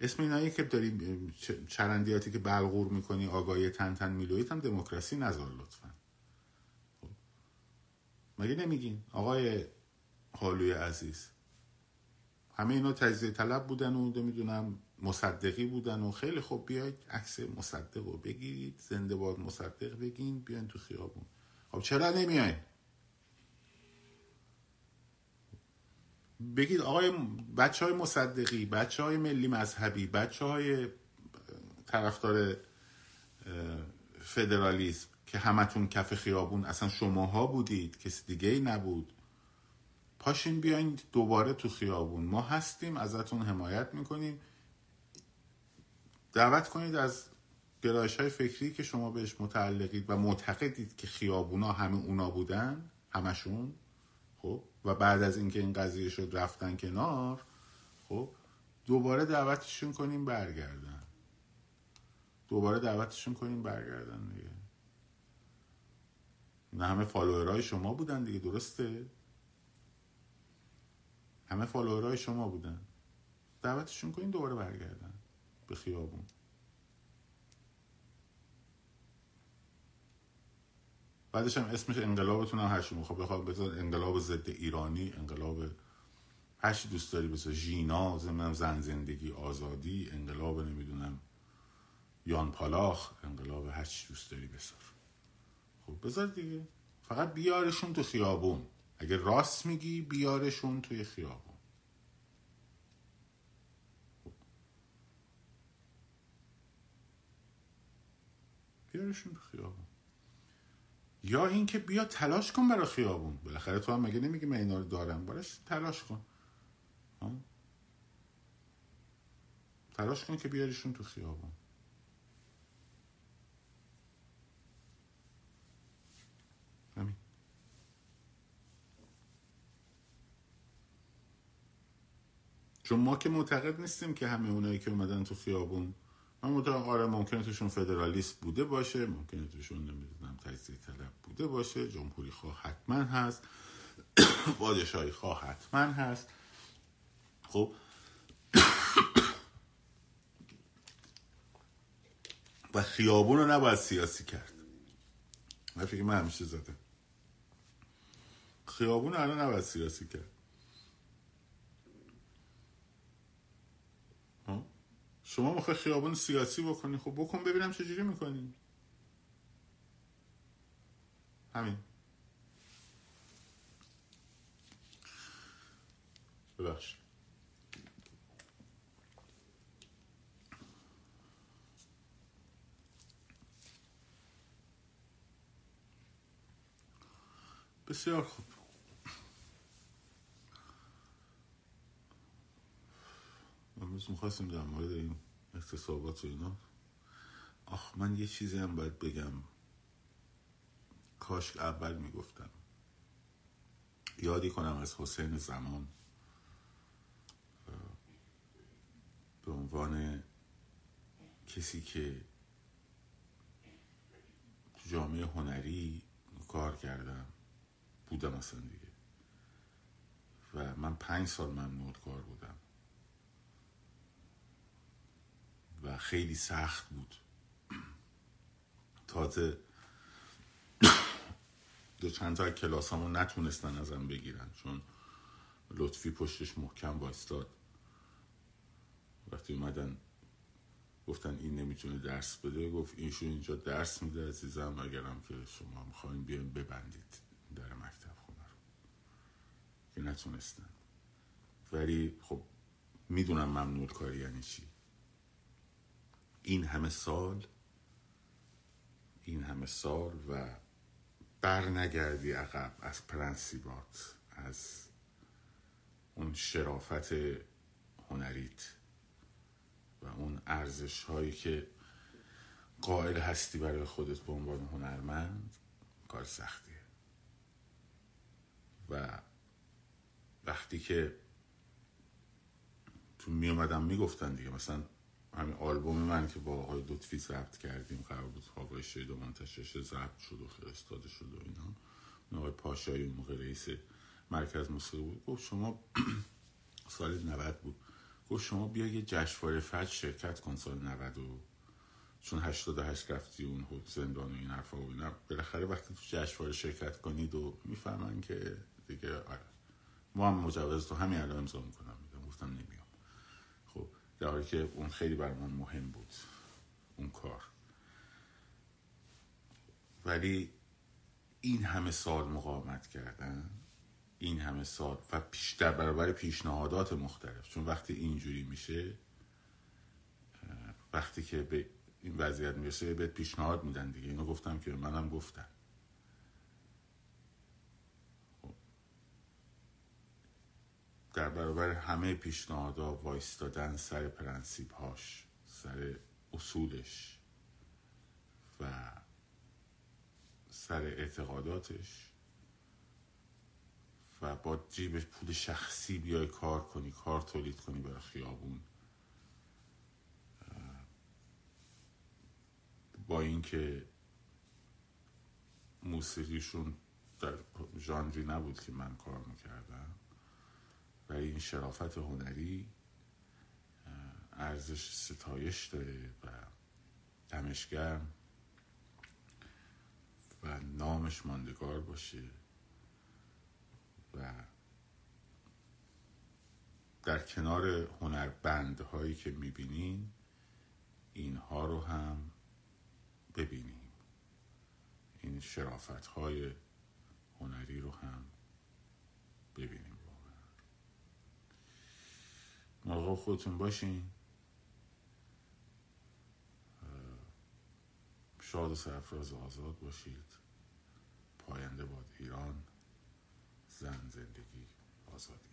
اسم اینایی که داری چرندیاتی که بلغور می‌کنی آگاهی تن تن میلویت هم دموکراسی نذار لطفا. خب. مگه نمیگین؟ آقای حالوی عزیز. همه اینا تجزیه طلب بودن و می‌دونم مصدقی بودن و خیلی خوب بیاید عکس مصدق رو بگیرید زنده باد مصدق بگین بیاین تو خیابون. خب چرا نمیاین؟ بگید آقای بچه های مصدقی بچه های ملی مذهبی بچه های طرفدار فدرالیسم که همتون کف خیابون اصلا شماها بودید کسی دیگه ای نبود. پاشین بیاین دوباره تو خیابون. ما هستیم ازتون حمایت می‌کنیم. دعوت کنید از گرایش های فکری که شما بهش متعلقید و معتقدید که خیابونا همه اونا بودن همشون خب؟ و بعد از اینکه این قضیه شد رفتن کنار خب؟ دوباره دعوتشون کنیم برگردن. دوباره دعوتشون کنیم برگردن دیگه. نه همه فالوورای شما بودن دیگه درسته؟ همه فالوورای شما بودن. دعوتشون کنیم دوباره برگردن. به خیابون بعدش هم اسمش انقلابتون هم می‌خواد بخواد بذار انقلاب ضد ایرانی انقلاب هرچی دوست داری بذار. ژینا زمینم زن زندگی آزادی انقلاب نمی‌دونم یان پالاخ انقلاب هرچی دوست داری بذار. خب بذار دیگه. فقط بیارشون تو خیابون. اگه راست میگی بیارشون توی خیابون. بیارشون تو خیابون. یا اینکه بیا تلاش کن برای خیابون. بالاخره تو هم مگه نمیگی من اینا رو دارم؟ براش تلاش کن. تلاش کن که بیاریشون تو خیابون. همین. چون ما که معتقد نیستیم که همه اونایی که اومدن تو خیابون من مطمئن آره ممکنه توشون فدرالیست بوده باشه ممکنه توشون نمی‌دونم تجزیه طلب بوده باشه جمهوری خواه حتما هست پادشاهی خواه حتما هست. خب. و خیابون رو نباید سیاسی کرد. من فکر من همیشه زدم خیابون الان نباید سیاسی کرد ها؟ شما می‌خوای خیابون سیاسی بکنی؟ خب بکن ببینم چجوری می‌کنی. همین. ببخش بسیار خوب. امروز می‌خواستیم در مورد این اقتصابات و اینا. آخ من یه چیزی هم باید بگم. کاش اول می‌گفتم. یادی کنم از حسین زمان به عنوان کسی که تو جامعه هنری کار کردم بودم اصلا دیگه. و من پنج سال ممنوع کار بودم. و خیلی سخت بود. تازه دو چند تا کلاس همو نتونستن ازم بگیرن چون لطفی پشتش محکم بایستاد وقتی اومدن گفتن این نمی‌تونه درس بده گفت اینشون اینجا درس میده عزیزم اگرم که شما می‌خواین بیاین ببندید در مکتب خونه رو. که نتونستن. ولی خب می‌دونم ممنوع کاری یعنی چی. این همه سال این همه سال و بر نگردی عقب از پرنسیبات از اون شرافت هنریت و اون ارزش هایی که قائل هستی برای خودت به عنوان هنرمند کار سختیه. و وقتی که تو می اومدم می‌گفتن دیگه مثلا همین آلبوم من که با آقای لطفی ضبط کردیم قرار بود شید و منتشرش ضبط شد و فرستاده شد و اینا. آقای پاشایی موقع رئیس مرکز موسیقی بود. گفت شما سال 90 بود. گفت شما بیا یه جشنواره فجر شرکت کن سال 90 و چون 88 رفتی اون زندان و این حرفا و اینا. بالاخره وقتی تو جشنواره شرکت کنید و می‌فهمن که دیگه آره. ما هم مجوز تو همین الان امضا می‌کنم. گفتم نمیام خب در حالی که اون خیلی بر من مهم بود. اون کار. ولی این همه سال مقاومت کردن این همه سال و پیش در برابر پیشنهادات مختلف. چون وقتی اینجوری میشه وقتی که به این وضعیت می‌رسه به پیشنهاد میدن دیگه. اینو گفتم که منم گفتم. در برابر همه پیشنهادها وایستادن سر پرنسیب هاش سر اصولش و سر اعتقاداتش و با جیب پول شخصی بیای کار کنی کار تولید کنی برای خیابون. با اینکه موسیقیشون در ژانری نبود که من کار می‌کردم. ولی این شرافت هنری ارزش ستایش داره و دمشگرم و نامش ماندگار باشه و در کنار هنربندهایی که می‌بینین اینها رو هم ببینیم. این شرافت های هنری رو هم ببینیم واقعا مراقب خودتون باشین. شاد و سرفراز آزاد باشید. پاینده باد ایران زن زندگی آزادی.